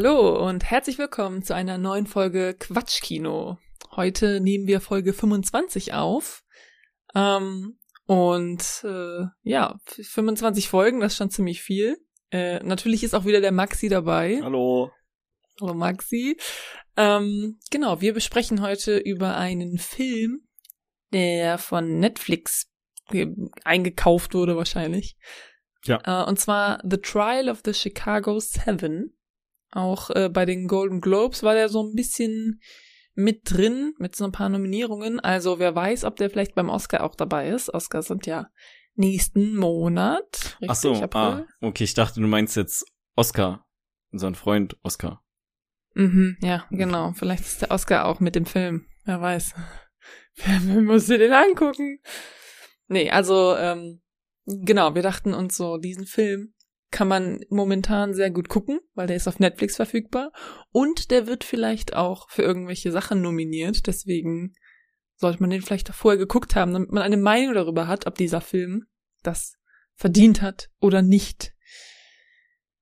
Hallo und herzlich willkommen zu einer neuen Folge Quatschkino. Heute nehmen wir Folge 25 auf. Ähm, und äh, ja, 25 Folgen, das ist schon ziemlich viel. Äh, natürlich ist auch wieder der Maxi dabei. Hallo. Hallo Maxi. Ähm, genau, wir besprechen heute über einen Film, der von Netflix eingekauft wurde wahrscheinlich. Ja. Äh, und zwar The Trial of the Chicago Seven. Auch äh, bei den Golden Globes war der so ein bisschen mit drin, mit so ein paar Nominierungen. Also wer weiß, ob der vielleicht beim Oscar auch dabei ist. Oscars sind ja nächsten Monat. Richtig, Ach so, ah, okay, ich dachte, du meinst jetzt Oscar, unseren Freund Oscar. Mhm, ja, genau. Vielleicht ist der Oscar auch mit dem Film. Wer weiß. Wer muss dir den angucken? Nee, also, ähm, genau, wir dachten uns so, diesen Film kann man momentan sehr gut gucken, weil der ist auf Netflix verfügbar. Und der wird vielleicht auch für irgendwelche Sachen nominiert. Deswegen sollte man den vielleicht vorher geguckt haben, damit man eine Meinung darüber hat, ob dieser Film das verdient hat oder nicht.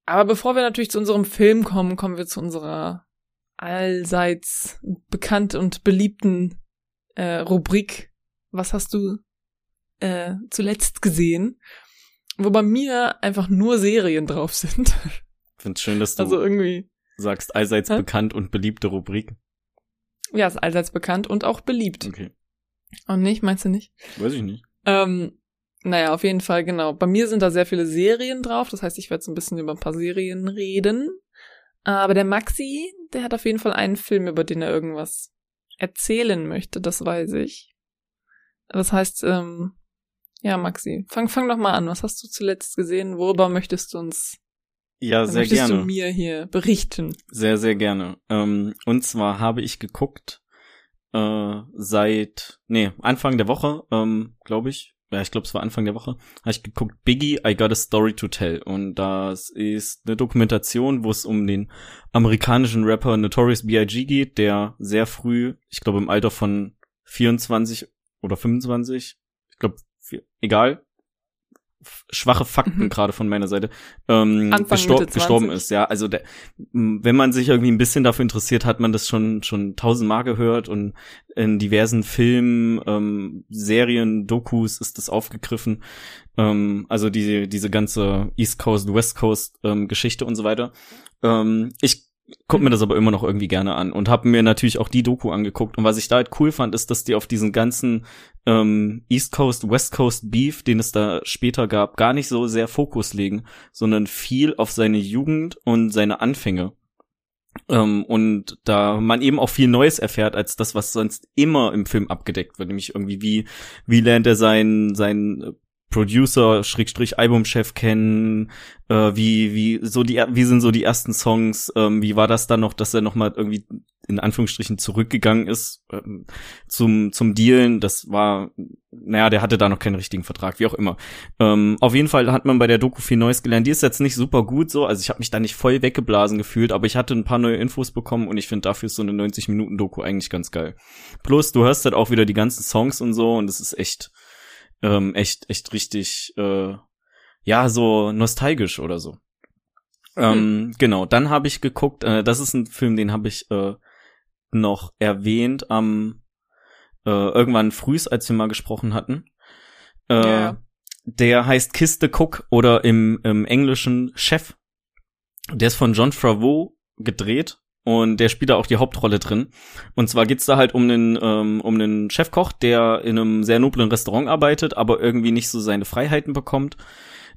Aber bevor wir natürlich zu unserem Film kommen, kommen wir zu unserer allseits bekannt und beliebten äh, Rubrik. Was hast du äh, zuletzt gesehen? Wo bei mir einfach nur Serien drauf sind. Ich find's schön, dass du also irgendwie sagst allseits Hä? bekannt und beliebte Rubrik. Ja, ist allseits bekannt und auch beliebt. Okay. Und nicht, meinst du nicht? Weiß ich nicht. Ähm, naja, auf jeden Fall, genau. Bei mir sind da sehr viele Serien drauf. Das heißt, ich werde so ein bisschen über ein paar Serien reden. Aber der Maxi, der hat auf jeden Fall einen Film, über den er irgendwas erzählen möchte, das weiß ich. Das heißt, ähm, ja, Maxi, fang, fang doch mal an. Was hast du zuletzt gesehen? Worüber möchtest du uns ja, sehr möchtest gerne. du mir hier berichten? Sehr, sehr gerne. Ähm, und zwar habe ich geguckt äh, seit, nee, Anfang der Woche, ähm, glaube ich. Ja, ich glaube, es war Anfang der Woche, habe ich geguckt, Biggie, I Got a Story to Tell. Und das ist eine Dokumentation, wo es um den amerikanischen Rapper Notorious B.I.G. geht, der sehr früh, ich glaube im Alter von 24 oder 25, ich glaube egal, schwache Fakten mhm. gerade von meiner Seite, ähm, gestor gestorben ist. Ja, also der, wenn man sich irgendwie ein bisschen dafür interessiert, hat man das schon schon tausendmal gehört und in diversen Filmen, ähm, Serien, Dokus ist das aufgegriffen. Ähm, also diese diese ganze East Coast, West Coast ähm, Geschichte und so weiter. Ähm, ich guck mir das aber immer noch irgendwie gerne an und habe mir natürlich auch die Doku angeguckt und was ich da halt cool fand, ist, dass die auf diesen ganzen ähm, East Coast, West Coast Beef, den es da später gab, gar nicht so sehr Fokus legen, sondern viel auf seine Jugend und seine Anfänge. Ähm, und da man eben auch viel Neues erfährt als das, was sonst immer im Film abgedeckt wird, nämlich irgendwie wie wie lernt er sein sein Producer, Schrägstrich Albumchef kennen, äh, wie, wie, so die, wie sind so die ersten Songs, ähm, wie war das dann noch, dass er nochmal irgendwie in Anführungsstrichen zurückgegangen ist ähm, zum, zum Dealen, das war, naja, der hatte da noch keinen richtigen Vertrag, wie auch immer. Ähm, auf jeden Fall hat man bei der Doku viel Neues gelernt. Die ist jetzt nicht super gut so, also ich habe mich da nicht voll weggeblasen gefühlt, aber ich hatte ein paar neue Infos bekommen und ich finde dafür ist so eine 90-Minuten-Doku eigentlich ganz geil. Plus, du hörst halt auch wieder die ganzen Songs und so und es ist echt, ähm, echt, echt richtig, äh, ja, so nostalgisch oder so. Ähm, hm. Genau, dann habe ich geguckt, äh, das ist ein Film, den habe ich äh, noch erwähnt am äh, irgendwann frühs, als wir mal gesprochen hatten. Äh, yeah. Der heißt Kiss the Cook oder im, im Englischen Chef. Der ist von John Favreau gedreht und der spielt da auch die Hauptrolle drin. Und zwar geht's da halt um einen, ähm, um einen Chefkoch, der in einem sehr noblen Restaurant arbeitet, aber irgendwie nicht so seine Freiheiten bekommt,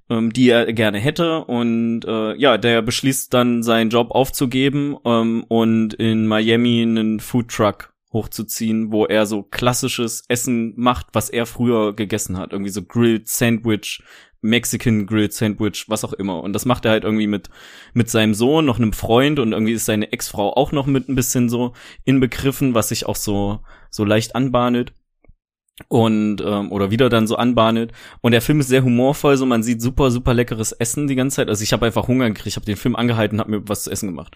ähm, die er gerne hätte. Und äh, ja, der beschließt dann seinen Job aufzugeben ähm, und in Miami einen Foodtruck hochzuziehen, wo er so klassisches Essen macht, was er früher gegessen hat. Irgendwie so Grilled Sandwich, Mexican Grilled Sandwich, was auch immer. Und das macht er halt irgendwie mit, mit seinem Sohn, noch einem Freund und irgendwie ist seine Ex-Frau auch noch mit ein bisschen so inbegriffen, was sich auch so, so leicht anbahnet. Und ähm, oder wieder dann so anbahnet. Und der Film ist sehr humorvoll so man sieht super super leckeres Essen die ganze Zeit. Also ich habe einfach Hunger gekriegt ich habe den Film angehalten habe mir was zu essen gemacht.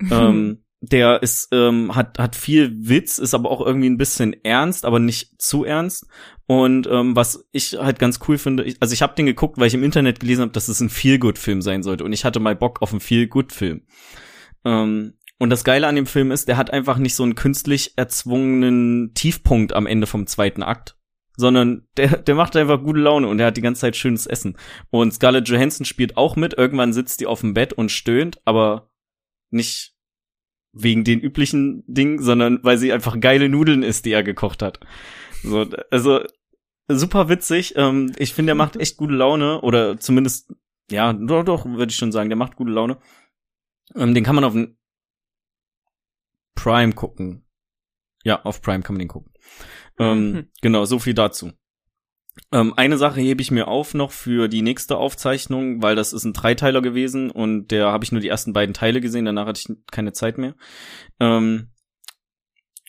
Ähm, der ist ähm, hat hat viel Witz ist aber auch irgendwie ein bisschen ernst aber nicht zu ernst und ähm, was ich halt ganz cool finde, ich, also ich habe den geguckt, weil ich im Internet gelesen habe, dass es ein Feel-Good-Film sein sollte. Und ich hatte mal Bock auf einen Feel-Good-Film. Ähm, und das Geile an dem Film ist, der hat einfach nicht so einen künstlich erzwungenen Tiefpunkt am Ende vom zweiten Akt, sondern der, der macht einfach gute Laune und der hat die ganze Zeit schönes Essen. Und Scarlett Johansson spielt auch mit. Irgendwann sitzt die auf dem Bett und stöhnt, aber nicht wegen den üblichen Dingen, sondern weil sie einfach geile Nudeln isst, die er gekocht hat. So, also super witzig. Ähm, ich finde, der macht echt gute Laune oder zumindest ja, doch, doch, würde ich schon sagen, der macht gute Laune. Ähm, den kann man auf Prime gucken. Ja, auf Prime kann man den gucken. Ähm, mhm. Genau, so viel dazu. Ähm, eine Sache hebe ich mir auf noch für die nächste Aufzeichnung, weil das ist ein Dreiteiler gewesen und der habe ich nur die ersten beiden Teile gesehen, danach hatte ich keine Zeit mehr. Ähm,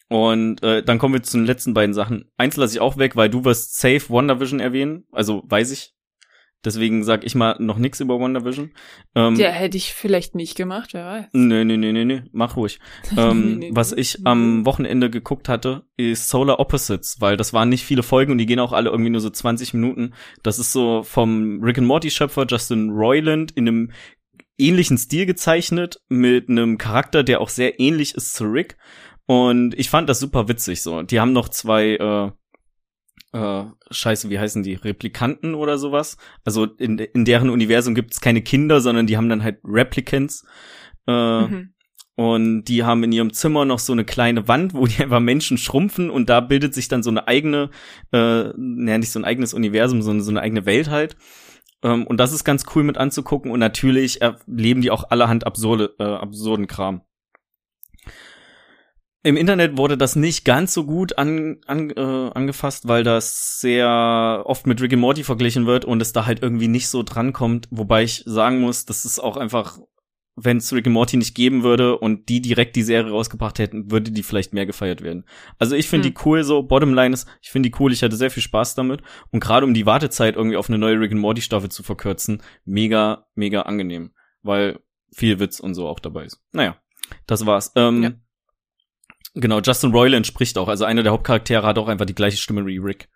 und äh, dann kommen wir zu den letzten beiden Sachen. Eins lasse ich auch weg, weil du wirst safe WandaVision erwähnen, also weiß ich. Deswegen sag ich mal noch nichts über WandaVision. Ähm, ja, hätte ich vielleicht nicht gemacht, wer weiß. Nee, nee, nee, nee, nee, mach ruhig. ähm, nee, nee, was ich nee. am Wochenende geguckt hatte, ist Solar Opposites, weil das waren nicht viele Folgen und die gehen auch alle irgendwie nur so 20 Minuten. Das ist so vom Rick and Morty Schöpfer Justin Roiland in einem ähnlichen Stil gezeichnet, mit einem Charakter, der auch sehr ähnlich ist zu Rick. Und ich fand das super witzig so. Die haben noch zwei äh, äh, scheiße, wie heißen die, Replikanten oder sowas. Also in, in deren Universum gibt es keine Kinder, sondern die haben dann halt Replicants. Äh, mhm. Und die haben in ihrem Zimmer noch so eine kleine Wand, wo die einfach Menschen schrumpfen und da bildet sich dann so eine eigene, äh, naja, nicht so ein eigenes Universum, sondern so eine eigene Welt halt. Ähm, und das ist ganz cool mit anzugucken und natürlich erleben die auch allerhand absurde, äh, absurden Kram. Im Internet wurde das nicht ganz so gut an, an, äh, angefasst, weil das sehr oft mit Rick and Morty verglichen wird und es da halt irgendwie nicht so drankommt. Wobei ich sagen muss, das ist auch einfach, wenn es Rick and Morty nicht geben würde und die direkt die Serie rausgebracht hätten, würde die vielleicht mehr gefeiert werden. Also ich finde hm. die cool so. Bottomline ist, ich finde die cool. Ich hatte sehr viel Spaß damit und gerade um die Wartezeit irgendwie auf eine neue Rick and Morty Staffel zu verkürzen, mega, mega angenehm, weil viel Witz und so auch dabei ist. Naja, das war's. Ähm, ja. Genau, Justin Roiland spricht auch. Also einer der Hauptcharaktere hat auch einfach die gleiche Stimme wie Rick.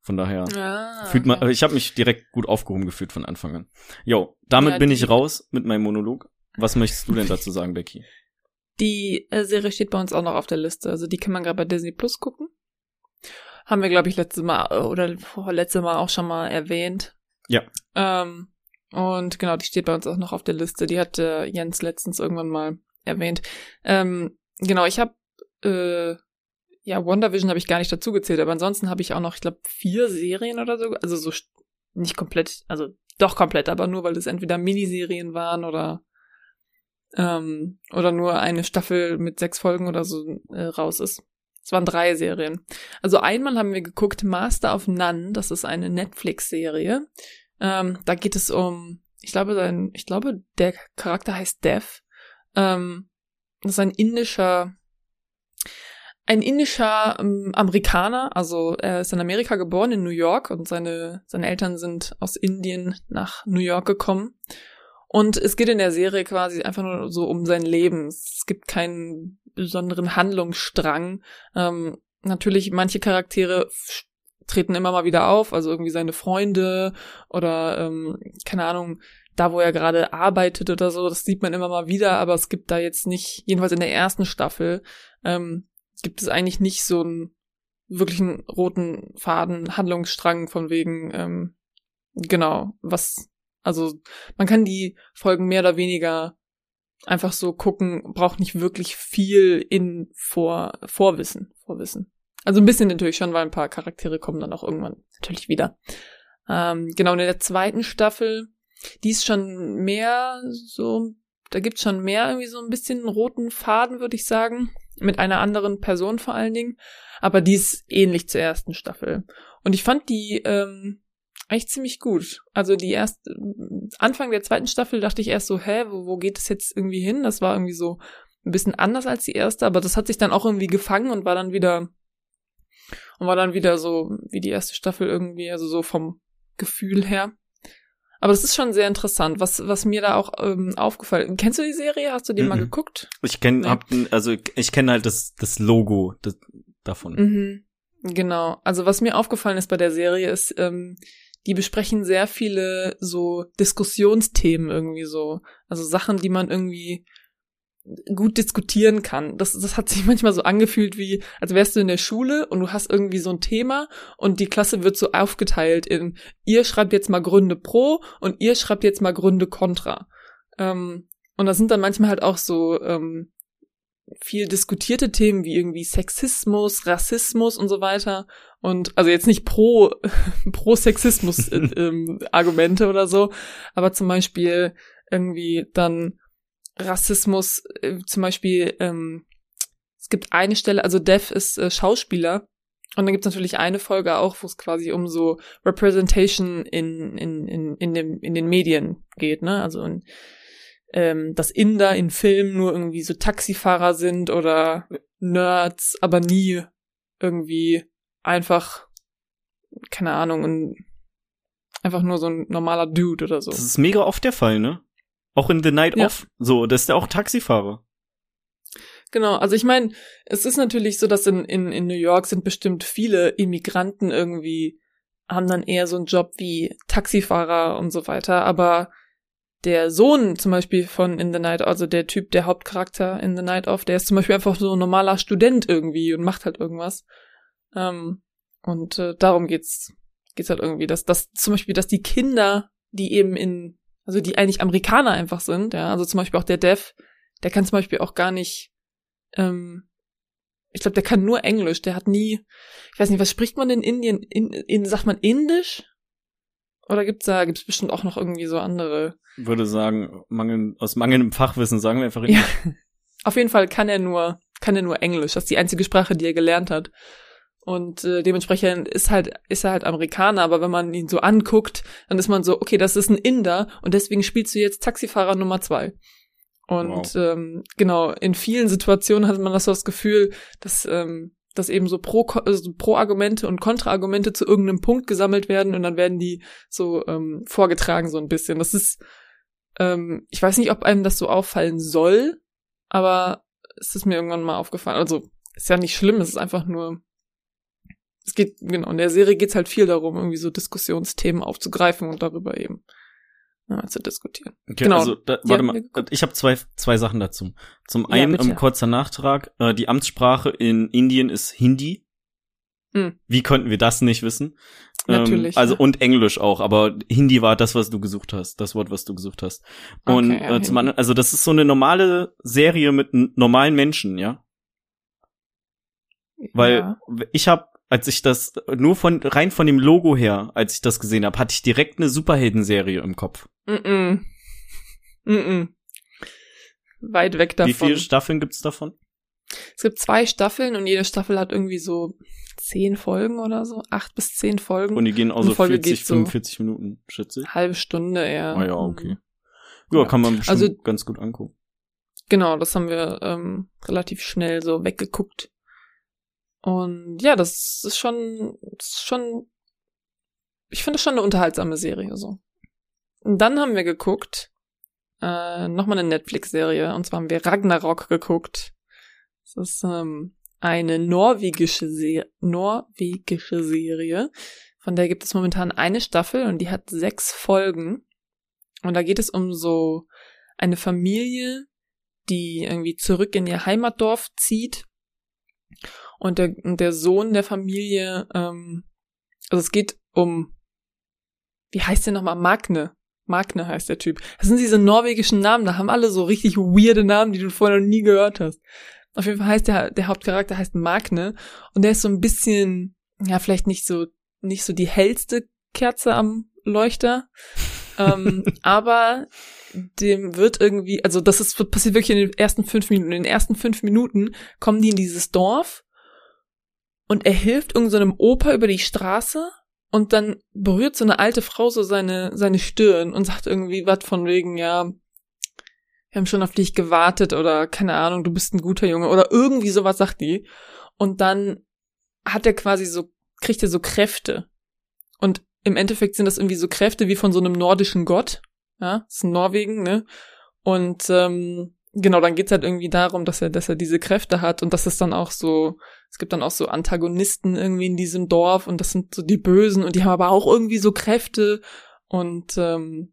Von daher ah, fühlt man, ich habe mich direkt gut aufgehoben gefühlt von Anfang an. Jo, damit ja, bin ich raus mit meinem Monolog. Was möchtest du denn dazu sagen, Becky? Die äh, Serie steht bei uns auch noch auf der Liste. Also die kann man gerade bei Disney Plus gucken. Haben wir, glaube ich, letztes Mal äh, oder letzte Mal auch schon mal erwähnt. Ja. Ähm, und genau, die steht bei uns auch noch auf der Liste. Die hat äh, Jens letztens irgendwann mal erwähnt. Ähm, genau, ich habe äh, ja, WandaVision habe ich gar nicht dazu gezählt, aber ansonsten habe ich auch noch, ich glaube, vier Serien oder so, also so nicht komplett, also doch komplett, aber nur, weil es entweder Miniserien waren oder ähm, oder nur eine Staffel mit sechs Folgen oder so äh, raus ist. Es waren drei Serien. Also einmal haben wir geguckt Master of None, das ist eine Netflix-Serie. Ähm, da geht es um, ich glaube, sein, ich glaube, der Charakter heißt Dev. Ähm, das ist ein indischer ein indischer ähm, Amerikaner, also er ist in Amerika geboren, in New York, und seine, seine Eltern sind aus Indien nach New York gekommen. Und es geht in der Serie quasi einfach nur so um sein Leben. Es gibt keinen besonderen Handlungsstrang. Ähm, natürlich, manche Charaktere treten immer mal wieder auf, also irgendwie seine Freunde oder ähm, keine Ahnung, da wo er gerade arbeitet oder so, das sieht man immer mal wieder, aber es gibt da jetzt nicht, jedenfalls in der ersten Staffel, ähm, gibt es eigentlich nicht so einen wirklichen roten Faden, Handlungsstrang von wegen, ähm, genau, was, also man kann die Folgen mehr oder weniger einfach so gucken, braucht nicht wirklich viel in vor, Vorwissen, Vorwissen. Also ein bisschen natürlich schon, weil ein paar Charaktere kommen dann auch irgendwann natürlich wieder. Ähm, genau, in der zweiten Staffel, die ist schon mehr so, da gibt's schon mehr irgendwie so ein bisschen roten Faden, würde ich sagen mit einer anderen Person vor allen Dingen, aber die ist ähnlich zur ersten Staffel. Und ich fand die ähm, eigentlich ziemlich gut. Also die erste, Anfang der zweiten Staffel dachte ich erst so, hä, wo, wo geht es jetzt irgendwie hin? Das war irgendwie so ein bisschen anders als die erste, aber das hat sich dann auch irgendwie gefangen und war dann wieder und war dann wieder so wie die erste Staffel irgendwie, also so vom Gefühl her. Aber das ist schon sehr interessant, was, was mir da auch ähm, aufgefallen. Kennst du die Serie? Hast du die mm -mm. mal geguckt? Ich kenne, nee. hab, also ich kenne halt das, das Logo das, davon. Mhm. Genau. Also was mir aufgefallen ist bei der Serie ist, ähm, die besprechen sehr viele so Diskussionsthemen irgendwie so. Also Sachen, die man irgendwie gut diskutieren kann. Das, das hat sich manchmal so angefühlt wie, als wärst du in der Schule und du hast irgendwie so ein Thema und die Klasse wird so aufgeteilt in, ihr schreibt jetzt mal Gründe pro und ihr schreibt jetzt mal Gründe contra. Ähm, und da sind dann manchmal halt auch so ähm, viel diskutierte Themen wie irgendwie Sexismus, Rassismus und so weiter. Und also jetzt nicht pro, pro Sexismus äh, ähm, Argumente oder so, aber zum Beispiel irgendwie dann Rassismus, äh, zum Beispiel, ähm, es gibt eine Stelle, also Dev ist äh, Schauspieler und dann gibt es natürlich eine Folge auch, wo es quasi um so Representation in, in, in, in, dem, in den Medien geht, ne? Also in, ähm, dass Inder in Filmen nur irgendwie so Taxifahrer sind oder Nerds, aber nie irgendwie einfach, keine Ahnung, ein, einfach nur so ein normaler Dude oder so. Das ist mega oft der Fall, ne? Auch in The Night ja. Off. So, das ist ja auch Taxifahrer. Genau, also ich meine, es ist natürlich so, dass in, in, in New York sind bestimmt viele Immigranten irgendwie, haben dann eher so einen Job wie Taxifahrer und so weiter, aber der Sohn zum Beispiel von In the Night, also der Typ, der Hauptcharakter in The Night Off, der ist zum Beispiel einfach so ein normaler Student irgendwie und macht halt irgendwas. Ähm, und äh, darum geht's, geht's halt irgendwie, dass, dass zum Beispiel, dass die Kinder, die eben in, also die eigentlich Amerikaner einfach sind, ja, also zum Beispiel auch der Dev, der kann zum Beispiel auch gar nicht, ähm, ich glaube, der kann nur Englisch, der hat nie, ich weiß nicht, was spricht man in Indien, in, in sagt man Indisch? Oder gibt's da, gibt's bestimmt auch noch irgendwie so andere? Würde sagen, Mangel, aus mangelndem Fachwissen sagen wir einfach Ja. Auf jeden Fall kann er nur, kann er nur Englisch. Das ist die einzige Sprache, die er gelernt hat. Und äh, dementsprechend ist halt, ist er halt Amerikaner, aber wenn man ihn so anguckt, dann ist man so, okay, das ist ein Inder und deswegen spielst du jetzt Taxifahrer Nummer zwei. Und wow. ähm, genau, in vielen Situationen hat man das so das Gefühl, dass ähm, dass eben so Pro, also Pro-Argumente und Kontra-Argumente zu irgendeinem Punkt gesammelt werden und dann werden die so ähm, vorgetragen so ein bisschen. Das ist, ähm, ich weiß nicht, ob einem das so auffallen soll, aber es ist mir irgendwann mal aufgefallen. Also ist ja nicht schlimm, es ist einfach nur, es geht, genau, in der Serie geht's halt viel darum, irgendwie so Diskussionsthemen aufzugreifen und darüber eben ja, zu diskutieren. Okay, genau. also da, warte mal, ich habe zwei zwei Sachen dazu. Zum einen ja, um, kurzer Nachtrag, äh, die Amtssprache in Indien ist Hindi. Hm. Wie konnten wir das nicht wissen? Natürlich. Ähm, also ja. und Englisch auch, aber Hindi war das, was du gesucht hast, das Wort, was du gesucht hast. Und okay, ja, äh, zum anderen, also das ist so eine normale Serie mit normalen Menschen, ja. Weil ich habe als ich das nur von rein von dem Logo her, als ich das gesehen habe, hatte ich direkt eine Superhelden-Serie im Kopf. Mm -mm. Mm -mm. Weit weg davon. Wie viele Staffeln gibt's davon? Es gibt zwei Staffeln und jede Staffel hat irgendwie so zehn Folgen oder so, acht bis zehn Folgen. Und die gehen auch so 40, 45 so Minuten, schätze ich. Halbe Stunde eher. Ah ja, okay. Ja, ja. kann man bestimmt also, ganz gut angucken. Genau, das haben wir ähm, relativ schnell so weggeguckt. Und ja, das ist schon, das ist schon, ich finde das schon eine unterhaltsame Serie so. Und dann haben wir geguckt, äh, nochmal eine Netflix-Serie, und zwar haben wir Ragnarok geguckt. Das ist ähm, eine norwegische, Se norwegische Serie, von der gibt es momentan eine Staffel und die hat sechs Folgen. Und da geht es um so eine Familie, die irgendwie zurück in ihr Heimatdorf zieht und der, der Sohn der Familie, ähm, also es geht um, wie heißt der nochmal? Magne. Magne heißt der Typ. Das sind diese norwegischen Namen, da haben alle so richtig weirde Namen, die du vorher noch nie gehört hast. Auf jeden Fall heißt der, der Hauptcharakter heißt Magne und der ist so ein bisschen, ja, vielleicht nicht so, nicht so die hellste Kerze am Leuchter. ähm, aber dem wird irgendwie, also das ist passiert wirklich in den ersten fünf Minuten. In den ersten fünf Minuten kommen die in dieses Dorf und er hilft irgendeinem so Opa über die Straße und dann berührt so eine alte Frau so seine, seine Stirn und sagt irgendwie was von wegen, ja, wir haben schon auf dich gewartet oder keine Ahnung, du bist ein guter Junge oder irgendwie sowas sagt die. Und dann hat er quasi so, kriegt er so Kräfte. Und im Endeffekt sind das irgendwie so Kräfte wie von so einem nordischen Gott. Ja, das ist in Norwegen, ne? Und ähm, genau, dann geht's halt irgendwie darum, dass er, dass er diese Kräfte hat und dass es dann auch so, es gibt dann auch so Antagonisten irgendwie in diesem Dorf und das sind so die Bösen und die haben aber auch irgendwie so Kräfte und ähm,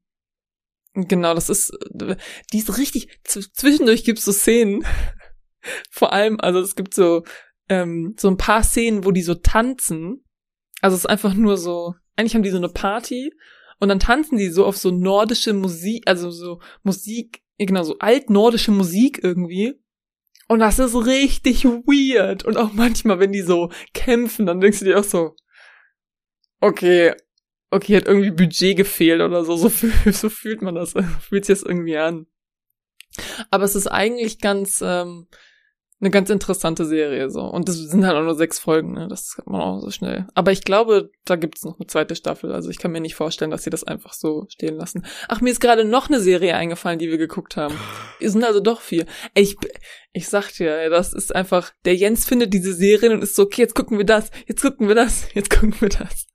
Genau, das ist, die ist richtig, zwischendurch gibt's so Szenen, vor allem, also es gibt so, ähm, so ein paar Szenen, wo die so tanzen. Also es ist einfach nur so, eigentlich haben die so eine Party und dann tanzen die so auf so nordische Musik, also so Musik, genau, so altnordische Musik irgendwie. Und das ist richtig weird. Und auch manchmal, wenn die so kämpfen, dann denkst du dir auch so, okay, okay, hat irgendwie Budget gefehlt oder so. So, so fühlt man das, fühlt sich das irgendwie an. Aber es ist eigentlich ganz, ähm, eine ganz interessante Serie so. Und das sind halt auch nur sechs Folgen, ne? Das hat man auch so schnell. Aber ich glaube, da gibt's noch eine zweite Staffel. Also ich kann mir nicht vorstellen, dass sie das einfach so stehen lassen. Ach, mir ist gerade noch eine Serie eingefallen, die wir geguckt haben. Es sind also doch vier. Ich, ich sag dir, das ist einfach, der Jens findet diese Serien und ist so, okay, jetzt gucken wir das, jetzt gucken wir das, jetzt gucken wir das.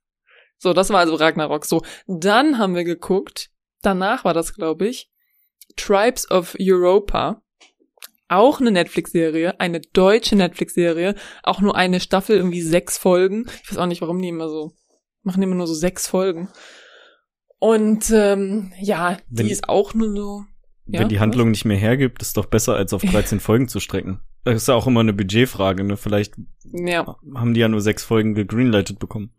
So, das war also Ragnarok. So, dann haben wir geguckt, danach war das, glaube ich, Tribes of Europa auch eine Netflix-Serie, eine deutsche Netflix-Serie, auch nur eine Staffel, irgendwie sechs Folgen. Ich weiß auch nicht, warum die immer so, machen immer nur so sechs Folgen. Und ähm, ja, wenn, die ist auch nur so. Wenn ja, die Handlung was? nicht mehr hergibt, ist doch besser, als auf 13 Folgen zu strecken. Das ist ja auch immer eine Budgetfrage, ne? Vielleicht ja. haben die ja nur sechs Folgen gegreenlightet bekommen.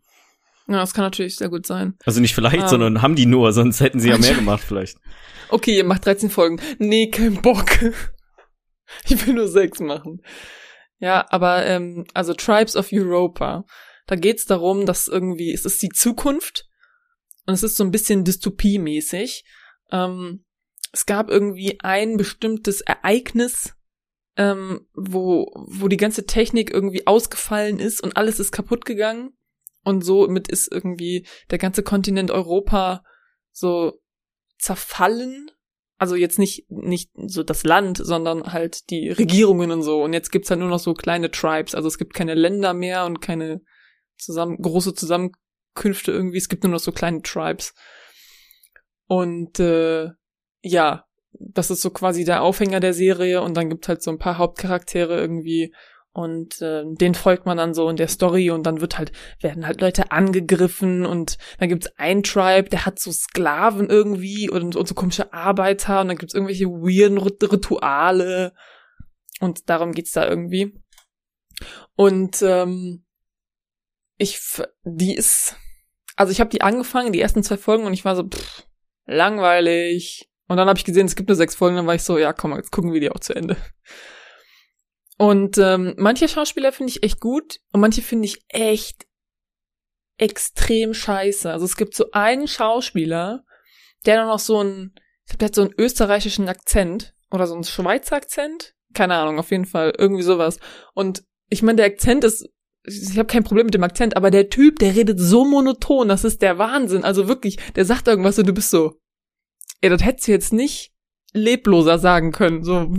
Ja, das kann natürlich sehr gut sein. Also nicht vielleicht, um, ähm. sondern haben die nur, sonst hätten sie ja mehr gemacht vielleicht. Okay, ihr macht 13 Folgen. Nee, kein Bock. Ich will nur sechs machen. Ja, aber ähm, also Tribes of Europa. Da geht's darum, dass irgendwie es ist die Zukunft und es ist so ein bisschen Dystopie-mäßig. Ähm, es gab irgendwie ein bestimmtes Ereignis, ähm, wo wo die ganze Technik irgendwie ausgefallen ist und alles ist kaputt gegangen und somit ist irgendwie der ganze Kontinent Europa so zerfallen also jetzt nicht, nicht so das Land, sondern halt die Regierungen und so. Und jetzt gibt's halt nur noch so kleine Tribes. Also es gibt keine Länder mehr und keine zusammen, große Zusammenkünfte irgendwie. Es gibt nur noch so kleine Tribes. Und äh, ja, das ist so quasi der Aufhänger der Serie. Und dann gibt halt so ein paar Hauptcharaktere irgendwie. Und äh, den folgt man dann so in der Story und dann wird halt, werden halt Leute angegriffen und dann gibt's ein Tribe, der hat so Sklaven irgendwie und, und so komische Arbeiter und dann gibt's irgendwelche weirden Rituale und darum geht's da irgendwie. Und ähm, ich, die ist, also ich habe die angefangen, die ersten zwei Folgen und ich war so, pff, langweilig. Und dann habe ich gesehen, es gibt nur sechs Folgen, dann war ich so, ja, komm, jetzt gucken wir die auch zu Ende. Und ähm, manche Schauspieler finde ich echt gut und manche finde ich echt extrem scheiße. Also es gibt so einen Schauspieler, der dann noch so ein, ich glaube, der hat so einen österreichischen Akzent oder so einen Schweizer Akzent. Keine Ahnung, auf jeden Fall irgendwie sowas. Und ich meine, der Akzent ist, ich habe kein Problem mit dem Akzent, aber der Typ, der redet so monoton, das ist der Wahnsinn. Also wirklich, der sagt irgendwas und du bist so, ey, das hättest du jetzt nicht lebloser sagen können. So,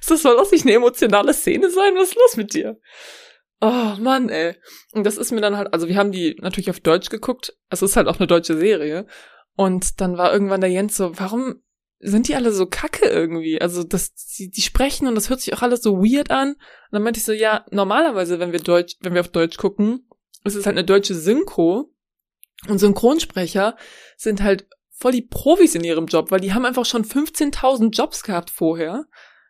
ist das soll das nicht eine emotionale Szene sein? Was ist los mit dir? Oh Mann, ey. Und das ist mir dann halt, also wir haben die natürlich auf Deutsch geguckt. Es ist halt auch eine deutsche Serie. Und dann war irgendwann der Jens so, warum sind die alle so kacke irgendwie? Also, das, die, die sprechen und das hört sich auch alles so weird an. Und dann meinte ich so, ja, normalerweise, wenn wir Deutsch, wenn wir auf Deutsch gucken, ist es halt eine deutsche Synchro. Und Synchronsprecher sind halt voll die Profis in ihrem Job, weil die haben einfach schon 15.000 Jobs gehabt vorher.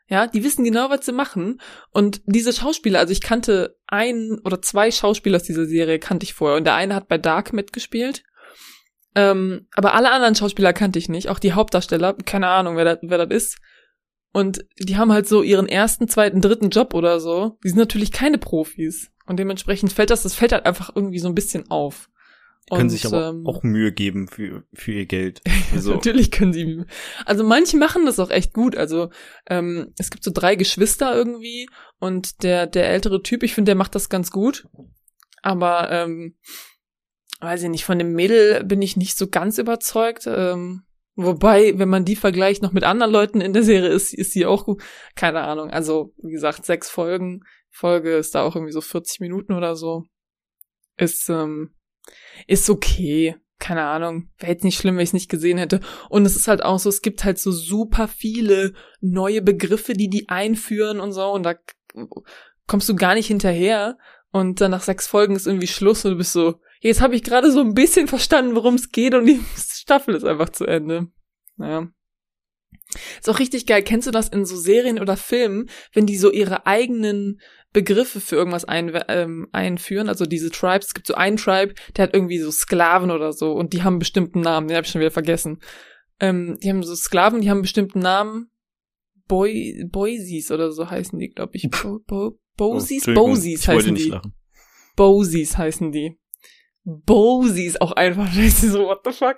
Ja, die wissen genau, was sie machen. Und diese Schauspieler, also ich kannte einen oder zwei Schauspieler aus dieser Serie kannte ich vorher. Und der eine hat bei Dark mitgespielt. Ähm, aber alle anderen Schauspieler kannte ich nicht. Auch die Hauptdarsteller, keine Ahnung, wer das, wer das ist. Und die haben halt so ihren ersten, zweiten, dritten Job oder so. Die sind natürlich keine Profis. Und dementsprechend fällt das, das fällt halt einfach irgendwie so ein bisschen auf. Können und, sich aber ähm, auch Mühe geben für, für ihr Geld. Also. Natürlich können sie. Also manche machen das auch echt gut. Also ähm, es gibt so drei Geschwister irgendwie und der, der ältere Typ, ich finde, der macht das ganz gut. Aber ähm, weiß ich nicht, von dem Mädel bin ich nicht so ganz überzeugt. Ähm, wobei, wenn man die vergleicht noch mit anderen Leuten in der Serie, ist, ist sie auch gut. Keine Ahnung. Also, wie gesagt, sechs Folgen. Folge ist da auch irgendwie so 40 Minuten oder so. Ist, ähm, ist okay. Keine Ahnung. Wäre jetzt nicht schlimm, wenn ich es nicht gesehen hätte. Und es ist halt auch so, es gibt halt so super viele neue Begriffe, die die einführen und so. Und da kommst du gar nicht hinterher. Und dann nach sechs Folgen ist irgendwie Schluss und du bist so, jetzt habe ich gerade so ein bisschen verstanden, worum es geht und die Staffel ist einfach zu Ende. Naja. Ist auch richtig geil. Kennst du das in so Serien oder Filmen, wenn die so ihre eigenen Begriffe für irgendwas ein, ähm, einführen? Also diese Tribes, es gibt so einen Tribe, der hat irgendwie so Sklaven oder so und die haben einen bestimmten Namen, den habe ich schon wieder vergessen. Ähm, die haben so Sklaven, die haben einen bestimmten Namen. Boy, Boisies oder so heißen die, glaube ich. Bo, Bo, Bosies? Oh, Bosies heißen die. Lachen. Bosies heißen die. Bosies auch einfach. So, what the fuck?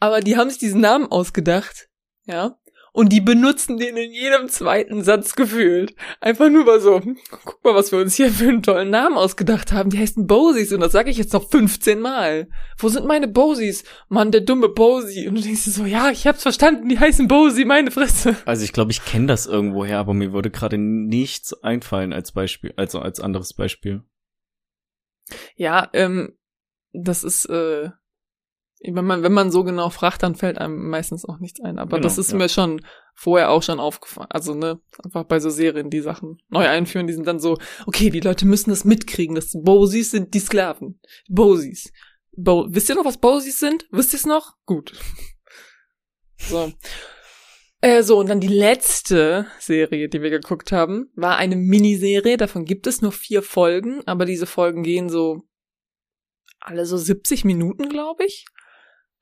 Aber die haben sich diesen Namen ausgedacht, ja. Und die benutzen den in jedem zweiten Satz gefühlt. Einfach nur mal so, guck mal, was wir uns hier für einen tollen Namen ausgedacht haben. Die heißen Bosies und das sage ich jetzt noch 15 Mal. Wo sind meine Bosies? Mann, der dumme Bosie. Und du denkst dir so, ja, ich hab's verstanden, die heißen Bosie, meine Fresse. Also ich glaube, ich kenne das irgendwoher, aber mir würde gerade nichts einfallen als Beispiel, also als anderes Beispiel. Ja, ähm, das ist, äh, wenn man, wenn man so genau fragt, dann fällt einem meistens auch nichts ein. Aber Genau, das ist ja. mir schon vorher auch schon aufgefallen. Also, ne, einfach bei so Serien, die Sachen neu einführen, die sind dann so, okay, die Leute müssen das mitkriegen. Das Bosies sind die Sklaven. Bosies. Bo Wisst ihr noch, was Bosies sind? Wisst ihr es noch? Gut. So. Äh, so, und dann die letzte Serie, die wir geguckt haben, war eine Miniserie. Davon gibt es nur vier Folgen, aber diese Folgen gehen so alle so 70 Minuten, glaube ich.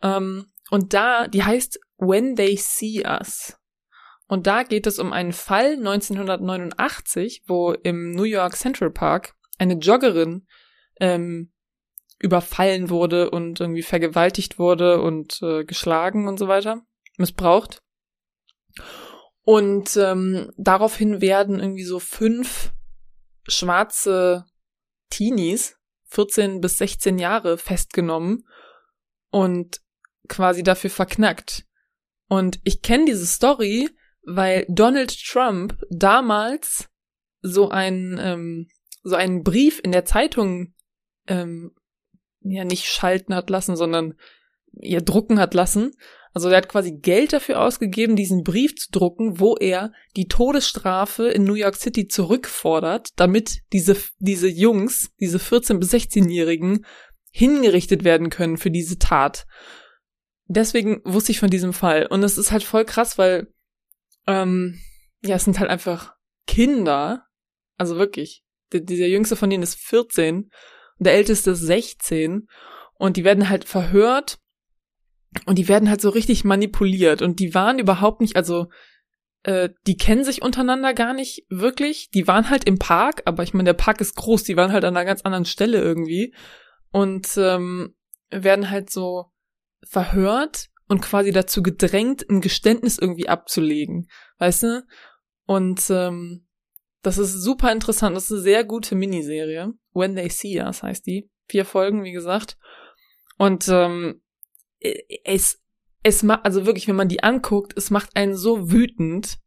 Ähm, und da, die heißt When They See Us. Und da geht es um einen Fall 1989, wo im New York Central Park eine Joggerin ähm, überfallen wurde und irgendwie vergewaltigt wurde und äh, geschlagen und so weiter, missbraucht. Und ähm, daraufhin werden irgendwie so fünf schwarze Teenies, 14 bis 16 Jahre, festgenommen und quasi dafür verknackt. Und ich kenne diese Story, weil Donald Trump damals so einen ähm, so einen Brief in der Zeitung ähm, ja nicht schalten hat lassen, sondern ja drucken hat lassen. Also der hat quasi Geld dafür ausgegeben, diesen Brief zu drucken, wo er die Todesstrafe in New York City zurückfordert, damit diese diese Jungs, diese 14 bis 16-Jährigen hingerichtet werden können für diese Tat. Deswegen wusste ich von diesem Fall. Und es ist halt voll krass, weil ähm, ja, es sind halt einfach Kinder, also wirklich. Der, dieser jüngste von denen ist 14 und der älteste ist 16 und die werden halt verhört. Und die werden halt so richtig manipuliert. Und die waren überhaupt nicht, also äh, die kennen sich untereinander gar nicht wirklich. Die waren halt im Park, aber ich meine, der Park ist groß, die waren halt an einer ganz anderen Stelle irgendwie. Und ähm, werden halt so verhört und quasi dazu gedrängt, ein Geständnis irgendwie abzulegen, weißt du? Und ähm, das ist super interessant. Das ist eine sehr gute Miniserie. When They See Us heißt die. Vier Folgen, wie gesagt. Und ähm, es, es macht, also wirklich, wenn man die anguckt, es macht einen so wütend,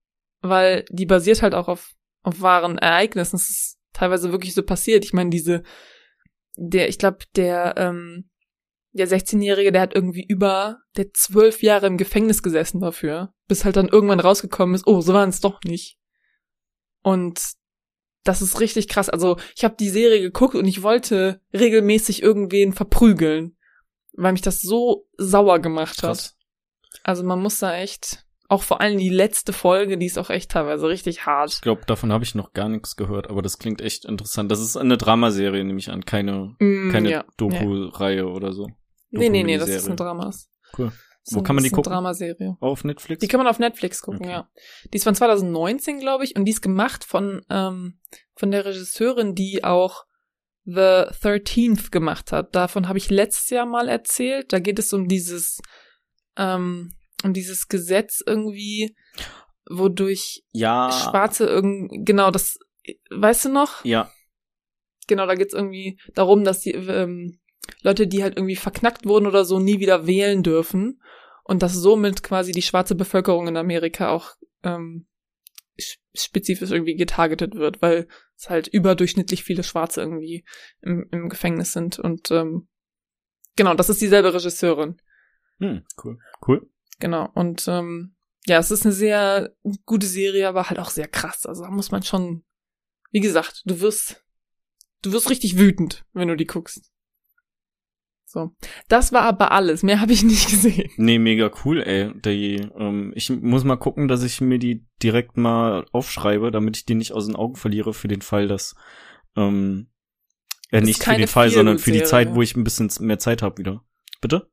weil die basiert halt auch auf, auf wahren Ereignissen. Es ist teilweise wirklich so passiert. Ich meine, diese, der, ich glaube, der, ähm, der 16-Jährige, der hat irgendwie über, der zwölf Jahre im Gefängnis gesessen dafür, bis halt dann irgendwann rausgekommen ist, oh, so waren es doch nicht. Und das ist richtig krass. Also ich habe die Serie geguckt und ich wollte regelmäßig irgendwen verprügeln, weil mich das so sauer gemacht hat. Krass. Also man muss da echt, auch vor allem die letzte Folge, die ist auch echt teilweise richtig hart. Ich glaube, davon habe ich noch gar nichts gehört, aber das klingt echt interessant. Das ist eine Dramaserie, nehme ich an, keine, Mm, keine ja, ja. Doku-Reihe oder so. Nee, nee, nee, das ist ein Dramas. Cool. Das Wo kann man die das ist gucken? Eine Dramaserie. Auf Netflix? Die kann man auf Netflix gucken, Okay. ja. Die ist von 2019, glaube ich, und die ist gemacht von, ähm, von der Regisseurin, die auch The 13th gemacht hat. Davon habe ich letztes Jahr mal erzählt. Da geht es um dieses, ähm, um dieses Gesetz irgendwie, wodurch ja. Schwarze irgendwie, genau, das, weißt du noch? Ja, Genau, da geht's irgendwie darum, dass die ähm, Leute, die halt irgendwie verknackt wurden oder so, nie wieder wählen dürfen. Und dass somit quasi die schwarze Bevölkerung in Amerika auch ähm, sch- spezifisch irgendwie getargetet wird, weil es halt überdurchschnittlich viele Schwarze irgendwie im, im Gefängnis sind. Und ähm, genau, das ist dieselbe Regisseurin. hm, cool. Cool. Genau. Und ähm, ja, es ist eine sehr gute Serie, aber halt auch sehr krass. Also da muss man schon, wie gesagt, du wirst, du wirst richtig wütend, wenn du die guckst. So. Das war aber alles. Mehr habe ich nicht gesehen. Nee, mega cool, ey. Die, ähm, ich muss mal gucken, dass ich mir die direkt mal aufschreibe, damit ich die nicht aus den Augen verliere für den Fall, dass ähm, äh, nicht für den Fall, sondern für die Zeit, wo ich ein bisschen mehr Zeit habe wieder. Bitte?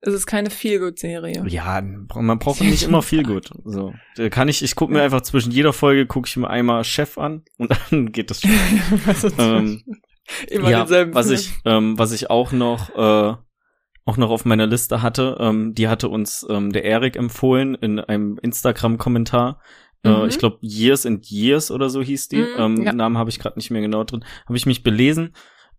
Es ist keine Feelgood-Serie. Ja, man braucht nicht immer Feelgood. So, da kann ich, ich gucke mir einfach zwischen jeder Folge gucke ich mir einmal Chef an und dann geht das schon. ähm, immer ja, denselben was ich, ähm, was ich auch noch, äh, auch noch auf meiner Liste hatte, ähm, die hatte uns ähm, der Erik empfohlen in einem Instagram-Kommentar. Äh, mhm. ich glaube Years and Years oder so hieß die. Mhm, ähm, ja. Namen habe ich gerade nicht mehr genau drin. Habe ich mich belesen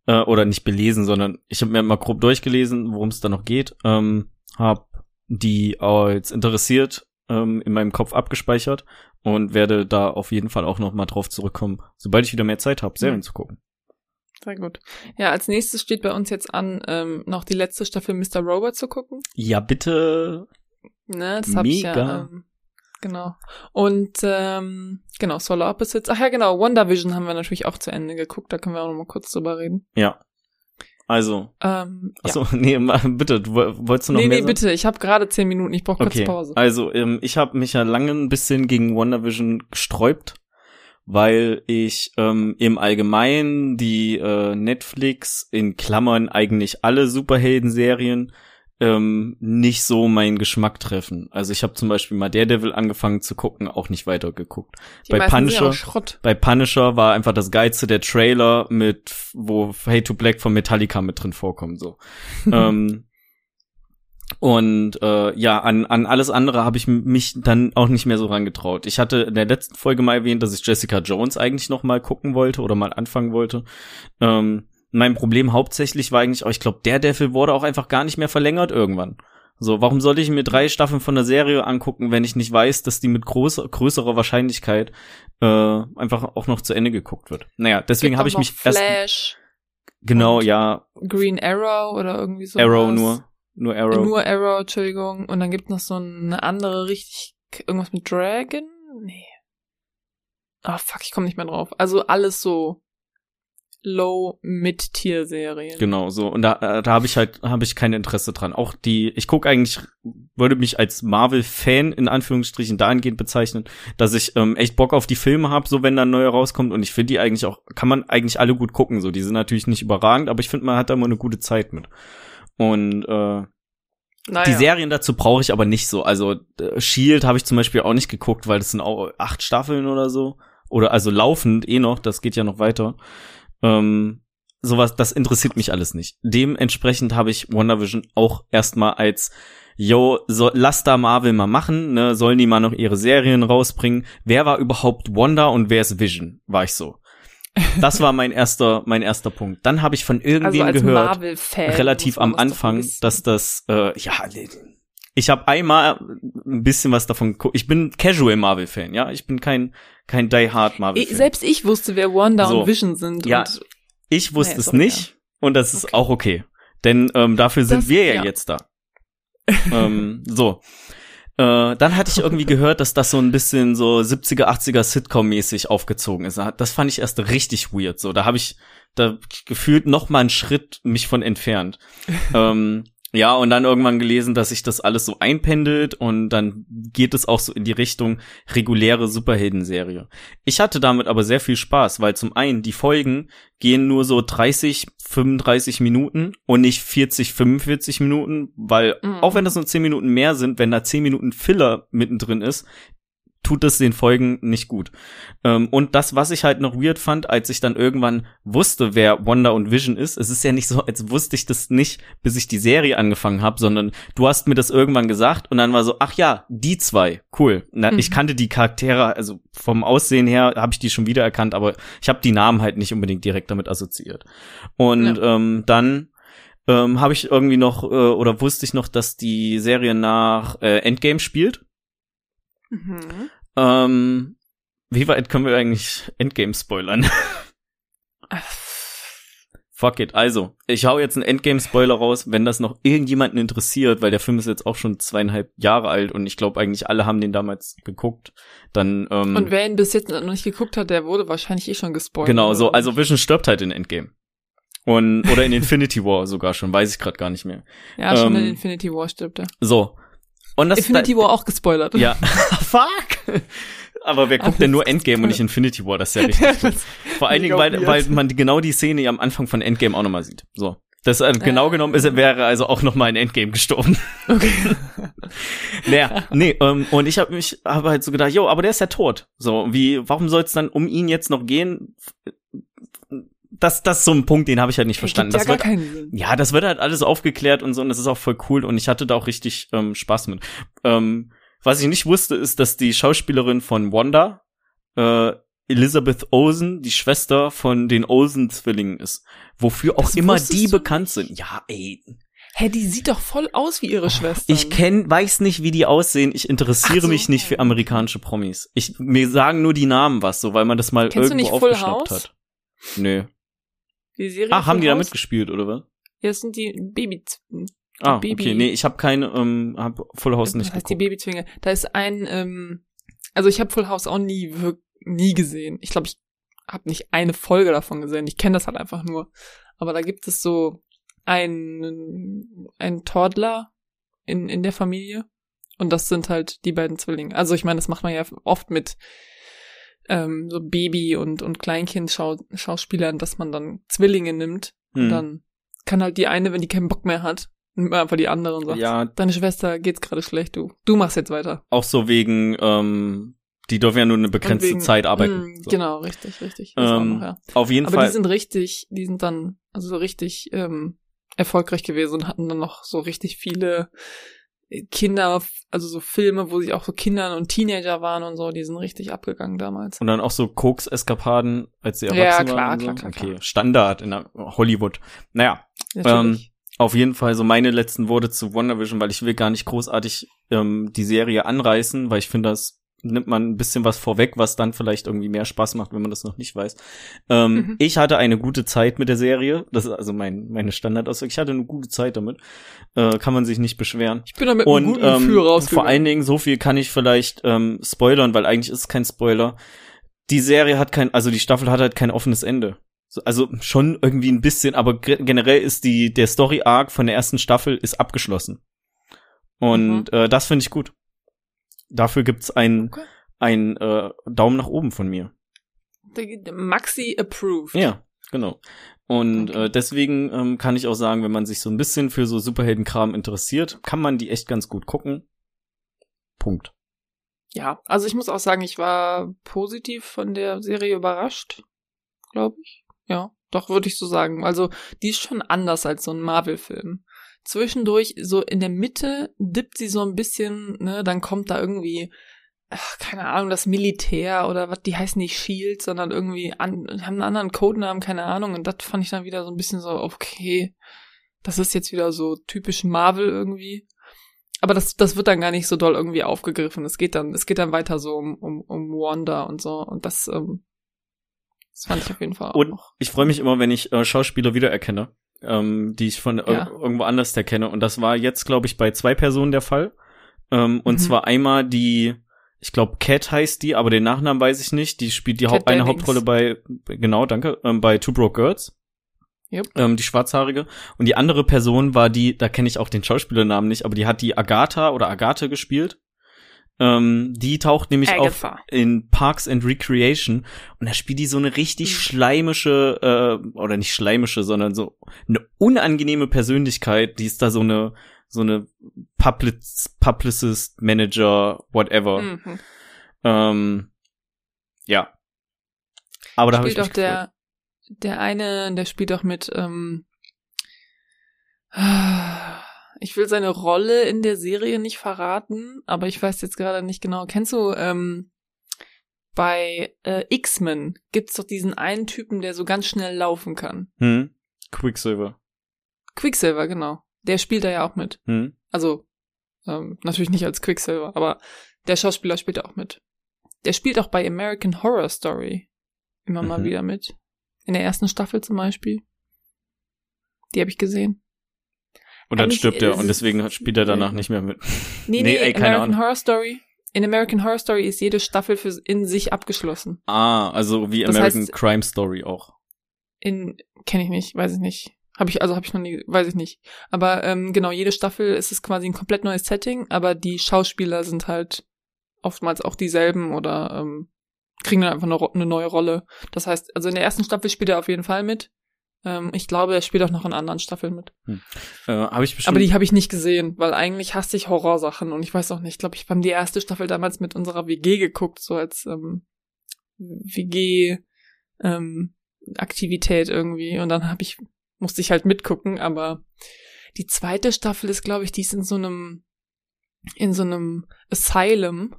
äh, oder nicht belesen, sondern ich habe mir mal grob durchgelesen, worum es da noch geht. Ähm, habe die als interessiert ähm, in meinem Kopf abgespeichert und werde da auf jeden Fall auch noch mal drauf zurückkommen, sobald ich wieder mehr Zeit habe, Serien mhm. zu gucken. Sehr gut. Ja, als nächstes steht bei uns jetzt an, ähm, noch die letzte Staffel Mr. Robot zu gucken. Ja, bitte. Ne, das habe ich ja ähm, Genau. Und ähm, genau, Solar Opposites. Ach ja, genau, WandaVision haben wir natürlich auch zu Ende geguckt, da können wir auch noch mal kurz drüber reden. Ja. Also. Ähm, Achso, ja. nee, bitte, du wolltest du noch nee, mehr Nee, nee, bitte, ich habe gerade zehn Minuten, ich brauche okay. kurz Pause. Also, ähm, ich habe mich ja lange ein bisschen gegen WandaVision gesträubt, weil ich ähm, im Allgemeinen die äh, Netflix in Klammern eigentlich alle Superhelden-Serien ähm, nicht so meinen Geschmack treffen. Also ich habe zum Beispiel mal Daredevil angefangen zu gucken, auch nicht weiter geguckt. Die bei Punisher, bei Punisher war einfach das geilste der Trailer mit, wo Hate to Black von Metallica mit drin vorkommt. So. ähm, und äh, ja, an, an alles andere habe ich mich dann auch nicht mehr so rangetraut. Ich hatte in der letzten Folge mal erwähnt, dass ich Jessica Jones eigentlich noch mal gucken wollte oder mal anfangen wollte. Ähm, mein Problem hauptsächlich war eigentlich, oh, ich glaube, der Devil wurde auch einfach gar nicht mehr verlängert irgendwann. So, warum soll ich mir drei Staffeln von der Serie angucken, wenn ich nicht weiß, dass die mit großer, größerer Wahrscheinlichkeit äh, einfach auch noch zu Ende geguckt wird? Naja, deswegen habe ich mich Flash erst. Genau, ja. Green Arrow oder irgendwie so. Arrow nur. Nur Arrow. Nur Arrow, Entschuldigung. Und dann gibt noch so eine andere richtig, irgendwas mit Dragon? Nee. Ah, oh, fuck, ich komme nicht mehr drauf. Also alles so Low-Mid-Tier-Serien. Genau, so. Und da, äh, da habe ich halt, habe ich kein Interesse dran. Auch die, ich gucke eigentlich, würde mich als Marvel-Fan in Anführungsstrichen dahingehend bezeichnen, dass ich ähm, echt Bock auf die Filme habe, so wenn dann neue rauskommt. Und ich finde die eigentlich auch, kann man eigentlich alle gut gucken. So, die sind natürlich nicht überragend, aber ich finde, man hat da immer eine gute Zeit mit. Und äh, naja. Die Serien dazu brauche ich aber nicht so. Also äh, Shield habe ich zum Beispiel auch nicht geguckt, weil das sind auch acht Staffeln oder so. Oder also laufend eh noch, das geht ja noch weiter. Ähm, sowas, das interessiert mich alles nicht. Dementsprechend habe ich WandaVision auch erstmal als yo, so, lass da Marvel mal machen, ne, sollen die mal noch ihre Serien rausbringen. Wer war überhaupt Wanda und wer ist Vision? War ich so. Das war mein erster, mein erster Punkt. Dann habe ich von irgendwem also gehört, relativ am Anfang, dass das, äh, ja, ich habe einmal ein bisschen was davon. Ich bin Casual Marvel Fan, ja. Ich bin kein kein Die Hard Marvel Fan. Selbst ich wusste, wer Wanda so. und Vision sind. Ja, ich wusste nee, es nicht ja. und das ist okay. auch okay, denn ähm, dafür sind das, wir ja, ja, jetzt da. ähm, so. Äh, dann hatte ich irgendwie gehört, dass das so ein bisschen so 70er, 80er Sitcom-mäßig aufgezogen ist. Das fand ich erst richtig weird. So, da habe ich da gefühlt noch mal einen Schritt mich von entfernt. ähm, ja, und dann irgendwann gelesen, dass sich das alles so einpendelt und dann geht es auch so in die Richtung reguläre Superhelden-Serie. Ich hatte damit aber sehr viel Spaß, weil zum einen die Folgen gehen nur so 30, 35 Minuten und nicht 40, 45 Minuten, weil mhm. auch wenn das nur 10 Minuten mehr sind, wenn da 10 Minuten Filler mittendrin ist, tut es den Folgen nicht gut. Ähm, und das, was ich halt noch weird fand, als ich dann irgendwann wusste, wer Wanda und Vision ist, es ist ja nicht so, als wusste ich das nicht, bis ich die Serie angefangen habe, sondern du hast mir das irgendwann gesagt und dann war so, ach ja, die zwei, cool. Na, mhm. Ich kannte die Charaktere, also vom Aussehen her habe ich die schon wieder erkannt, aber ich habe die Namen halt nicht unbedingt direkt damit assoziiert. Und ja. ähm, dann ähm, habe ich irgendwie noch äh, oder wusste ich noch, dass die Serie nach äh, Endgame spielt. Mhm. Ähm, wie weit können wir eigentlich Endgame spoilern? Fuck it. Also, ich hau jetzt einen Endgame-Spoiler raus, wenn das noch irgendjemanden interessiert, weil der Film ist jetzt auch schon zweieinhalb Jahre alt und ich glaube eigentlich alle haben den damals geguckt. Dann ähm, und wer ihn bis jetzt noch nicht geguckt hat, der wurde wahrscheinlich eh schon gespoilert. Genau, so also Vision stirbt halt in Endgame. Und, oder in Infinity War sogar schon, weiß ich gerade gar nicht mehr. Ja, schon Ähm, in Infinity War stirbt er. So. Und das Infinity War auch gespoilert. Ja. Fuck. Aber wer guckt denn nur Endgame und nicht Infinity War? Das ist ja richtig. Vor allen Dingen, weil, weil man genau die Szene am Anfang von Endgame auch nochmal sieht. So. Das äh, genau genommen ist, wäre also auch nochmal in Endgame gestorben. Okay. naja, nee, ähm, und ich habe mich habe halt so gedacht, jo, aber der ist ja tot. So, wie, warum soll es dann um ihn jetzt noch gehen? Das, das ist so ein Punkt, den habe ich halt nicht verstanden. Gibt Das ja wird, gar keinen Sinn. ja, das wird halt alles aufgeklärt und so, und das ist auch voll cool und ich hatte da auch richtig ähm, Spaß mit. Ähm, was ich nicht wusste, ist, dass die Schauspielerin von Wanda, äh, Elizabeth Olsen, die Schwester von den Olsen-Zwillingen ist. Wofür auch Das immer die bekannt sind. Ja, ey. Hä, die sieht doch voll aus wie ihre Schwester. Ich kenn, weiß nicht, wie die aussehen. Ich interessiere so. mich nicht für amerikanische Promis. Ich, mir sagen nur die Namen was, so, weil man das mal Kennst du irgendwo aufgeschnappt hat. Nö. Die Serie Ach, haben die da mitgespielt, oder was? Ja, das sind die Baby. Ah, Baby- okay. Nee, ich habe keine, ähm, hab Full House nicht das heißt die geguckt. Babyzwinge. Da ist ein, ähm, also ich habe Full House auch nie nie gesehen. Ich glaube, ich habe nicht eine Folge davon gesehen. Ich kenne das halt einfach nur. Aber da gibt es so einen, einen Toddler in, in der Familie. Und das sind halt die beiden Zwillinge. Also ich meine, das macht man ja oft mit ähm, so Baby- und, und Kleinkind-Schauspielern, dass man dann Zwillinge nimmt. Und Hm. dann kann halt die eine, wenn die keinen Bock mehr hat, nimmt man einfach die andere und sagt, Ja, deine Schwester geht's gerade schlecht, du. Du machst jetzt weiter. auch so wegen, ähm, die dürfen ja nur eine begrenzte Und wegen- Zeit arbeiten. Mm, so. Genau, richtig, richtig. Ähm, noch, ja. Auf jeden Aber Fall. die sind richtig, die sind dann, also so richtig ähm, erfolgreich gewesen und hatten dann noch so richtig viele Kinder, also so Filme, wo sie auch so Kindern und Teenager waren und so, die sind richtig abgegangen damals. und dann auch so Koks-Eskapaden, als sie Ja, erwachsen klar, waren. und so. klar, klar, Okay, klar. Standard in Hollywood. Naja, Natürlich. auf jeden Fall so meine letzten Worte zu WandaVision, weil ich will gar nicht großartig ähm, die Serie anreißen, weil ich finde, das nimmt man ein bisschen was vorweg, was dann vielleicht irgendwie mehr Spaß macht, wenn man das noch nicht weiß. Ähm, Mhm. Ich hatte eine gute Zeit mit der Serie. Das ist also mein, meine Standardaussage. Ich hatte eine gute Zeit damit. Äh, kann man sich nicht beschweren. ich bin da mit einem guten Gefühl ähm, rausgegangen. vor allen Dingen, so viel kann ich vielleicht ähm, spoilern, weil eigentlich ist es kein Spoiler. Die Serie hat kein, also die Staffel hat halt kein offenes Ende. So, also schon irgendwie ein bisschen, aber ge- generell ist die der Story Arc von der ersten Staffel ist abgeschlossen. Und äh, das finde ich gut. Dafür gibt's ein Okay. ein äh, Daumen nach oben von mir. Maxi approved. Ja, genau. Und Okay. äh, deswegen ähm, kann ich auch sagen, wenn man sich so ein bisschen für so Superheldenkram interessiert, kann man die echt ganz gut gucken. Punkt. Ja, also ich muss auch sagen, ich war positiv von der Serie überrascht, glaube ich. Ja, doch würde ich so sagen. Also die ist schon anders als so ein Marvel-Film. Zwischendurch, so in der Mitte, dippt sie so ein bisschen, ne, dann kommt da irgendwie, ach, keine Ahnung, das Militär oder was, die heißen nicht Shield, sondern irgendwie an, haben einen anderen Codenamen, keine Ahnung. Und das fand ich dann wieder so ein bisschen so, okay, das ist jetzt wieder so typisch Marvel irgendwie. Aber das, das wird dann gar nicht so doll irgendwie aufgegriffen. Es geht dann, es geht dann weiter so um, um, um Wanda und so. Und das, ähm, das fand ich auf jeden Fall auch Und ich freue mich immer, wenn ich äh, Schauspieler wiedererkenne, ähm, die ich von Ja. irgendwo anders her kenne. Und das war jetzt, glaube ich, bei zwei Personen der Fall. Ähm, und Mhm. zwar einmal die, ich glaube, Cat heißt die, aber den Nachnamen weiß ich nicht. Die spielt die Haupt eine. Hauptrolle bei, genau, danke, ähm, bei Two Broke Girls. Yep. Ähm, die schwarzhaarige. Und die andere Person war die, da kenne ich auch den Schauspielernamen nicht, aber die hat die Agatha oder Agathe gespielt. Ähm, die taucht nämlich auf Agatha. in Parks and Recreation und da spielt die so eine richtig Mhm. schleimische, äh, oder nicht schleimische, sondern so eine unangenehme Persönlichkeit, die ist da so eine, so eine Public Publicist, Manager, whatever. Mhm. Ähm, ja. Aber da habe ich auch der, der eine, der spielt auch mit, ähm, ich will seine Rolle in der Serie nicht verraten, aber ich weiß jetzt gerade nicht genau. Kennst du, ähm, bei äh, X-Men gibt's doch diesen einen Typen, der so ganz schnell laufen kann. Hm? Quicksilver. Quicksilver, genau. Der spielt da ja auch mit. Hm? Also, ähm, natürlich nicht als Quicksilver, aber der Schauspieler spielt da auch mit. Der spielt auch bei American Horror Story immer mal Mhm. wieder mit. In der ersten Staffel zum Beispiel. Die habe ich gesehen. Und dann stirbt er und es- deswegen spielt er danach nicht mehr mit. Nee, Nee, nee, ey, keine American Ahnung. Horror Story. In American Horror Story ist jede Staffel für in sich abgeschlossen. Ah, also wie Das American heißt- Crime Story auch. in kenne ich nicht, weiß ich nicht. Habe ich also habe ich noch nie, weiß ich nicht. Aber ähm, genau, jede Staffel ist es quasi ein komplett neues Setting, aber die Schauspieler sind halt oftmals auch dieselben oder ähm, kriegen dann einfach eine, eine neue Rolle. Das heißt, also in der ersten Staffel spielt er auf jeden Fall mit. Ähm, ich glaube, er spielt auch noch in anderen Staffeln mit. Hm. Äh, hab ich bestimmt Aber die habe ich nicht gesehen, weil eigentlich hasse ich Horrorsachen und ich weiß auch nicht, ich glaube, ich habe die erste Staffel damals mit unserer WG geguckt, so als ähm, WG ähm, Aktivität irgendwie und dann habe ich musste ich halt mitgucken, aber die zweite Staffel ist, glaube ich, die ist in so einem in so einem Asylum,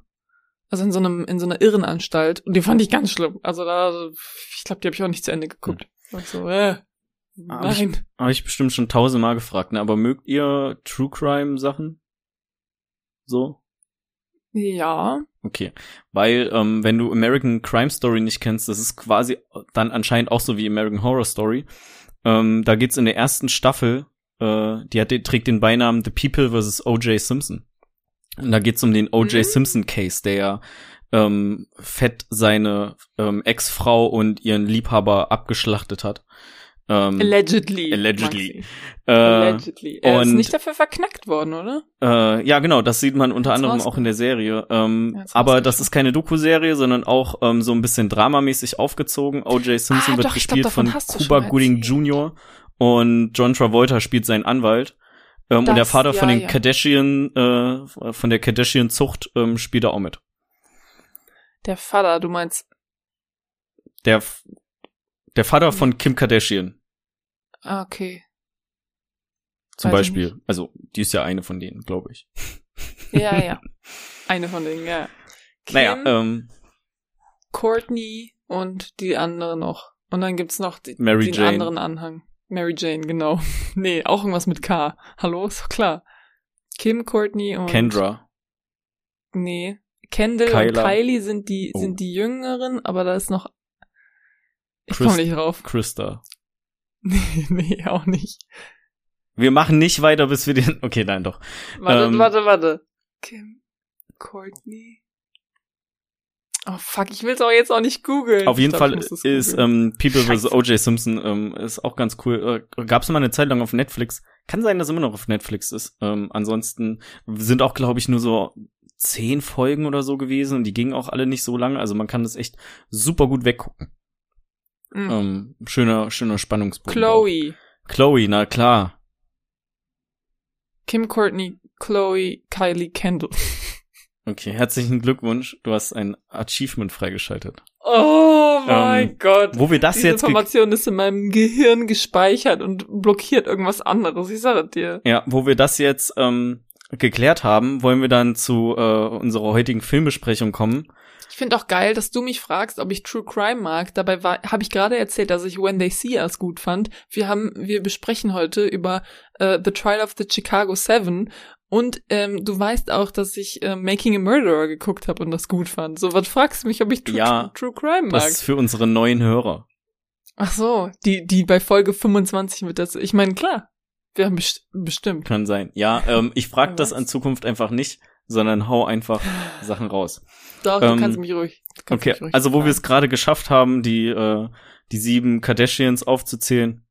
also in so einem in so einer Irrenanstalt und die fand ich ganz schlimm. Also da ich glaube, die habe ich auch nicht zu Ende geguckt. Hm. So, äh, Hab ich, nein. hab ich bestimmt schon tausendmal gefragt, ne? Aber mögt ihr True Crime Sachen? So? Ja. Okay. Weil, ähm, wenn du American Crime Story nicht kennst, das ist quasi dann anscheinend auch so wie American Horror Story. Ähm, da geht's in der ersten Staffel, äh, die hat, die trägt den Beinamen The People vs. O.J. Simpson. Und da geht's um den O.J. Mhm. Simpson Case, der ja ähm, fett seine ähm, Ex-Frau und ihren Liebhaber abgeschlachtet hat. Ähm, Allegedly. Allegedly. Äh, Allegedly. Er ist und- nicht dafür verknackt worden, oder? Äh, ja, genau, das sieht man unter Hat's anderem auch in der Serie. Ähm, Ja, aber das ist keine Doku-Serie, sondern auch ähm, so ein bisschen dramamäßig aufgezogen. O.J. Simpson Ah, wird doch, gespielt glaub, von Cuba Gooding. Jr. und John Travolta spielt seinen Anwalt. Ähm, und der Das- Vater von ja, den ja. Kardashian, äh, von der Kardashian-Zucht ähm, spielt er auch mit. Der Vater, du meinst. Der, der Vater von Kim Kardashian Ah, okay. zum Weiß Beispiel. Also, die ist ja eine von denen, glaube ich. Ja, ja. Eine von denen, ja. Kim, Naja, ähm, Courtney und die andere noch. Und dann gibt's noch die, Mary den Jane. anderen Anhang. Mary Jane, genau. nee, auch irgendwas mit K. Hallo, ist doch klar. Kim, Courtney und Kendra. Nee. Kendall Kyla. und Kylie sind die Oh. sind die Jüngeren, aber da ist noch ich komme nicht drauf. Krista. Nee, nee, auch nicht. Wir machen nicht weiter, bis wir den. Okay, nein, doch. Warte, Ähm, warte, warte. Kim, Courtney. Oh fuck, ich will's auch jetzt auch nicht googeln. Auf jeden glaub, Fall ist ähm, People vs. O.J. Simpson ähm, ist auch ganz cool. Äh, Gab's mal eine Zeit lang auf Netflix. Kann sein, dass immer noch auf Netflix ist. Ähm, ansonsten sind auch, glaube ich, nur so zehn Folgen oder so gewesen und die gingen auch alle nicht so lange. Also man kann das echt super gut weggucken. Mhm. Ähm, schöner, schöner Spannungsbogen. auch. Chloe. Chloe, na klar. Kim, Courtney, Chloe, Kylie, Kendall. Okay, herzlichen Glückwunsch. Du hast ein Achievement freigeschaltet. Oh mein Ähm, Gott. Wo wir das Diese jetzt Information ist in meinem Gehirn gespeichert und blockiert irgendwas anderes. Ich sage dir. Ja, wo wir das jetzt ähm, geklärt haben, wollen wir dann zu äh, unserer heutigen Filmbesprechung kommen. Ich finde auch geil, dass du mich fragst, ob ich True Crime mag. Dabei habe ich gerade erzählt, dass ich When They See Us gut fand. Wir haben, wir besprechen heute über äh, The Trial of the Chicago Seven. Und ähm, du weißt auch, dass ich äh, Making a Murderer geguckt habe und das gut fand. So, was fragst du mich, ob ich True, Ja, True Crime mag? Das ist für unsere neuen Hörer. Ach so, die, die bei Folge 25 wird das. Ich meine, klar, wir haben best bestimmt. Kann sein. Ja, ähm, ich frag Wer das in Zukunft einfach nicht, sondern hau einfach Sachen raus. Doch, Ähm, du kannst mich ruhig. Kannst Okay, mich ruhig also wo wir es gerade geschafft haben, die äh, die sieben Kardashians aufzuzählen.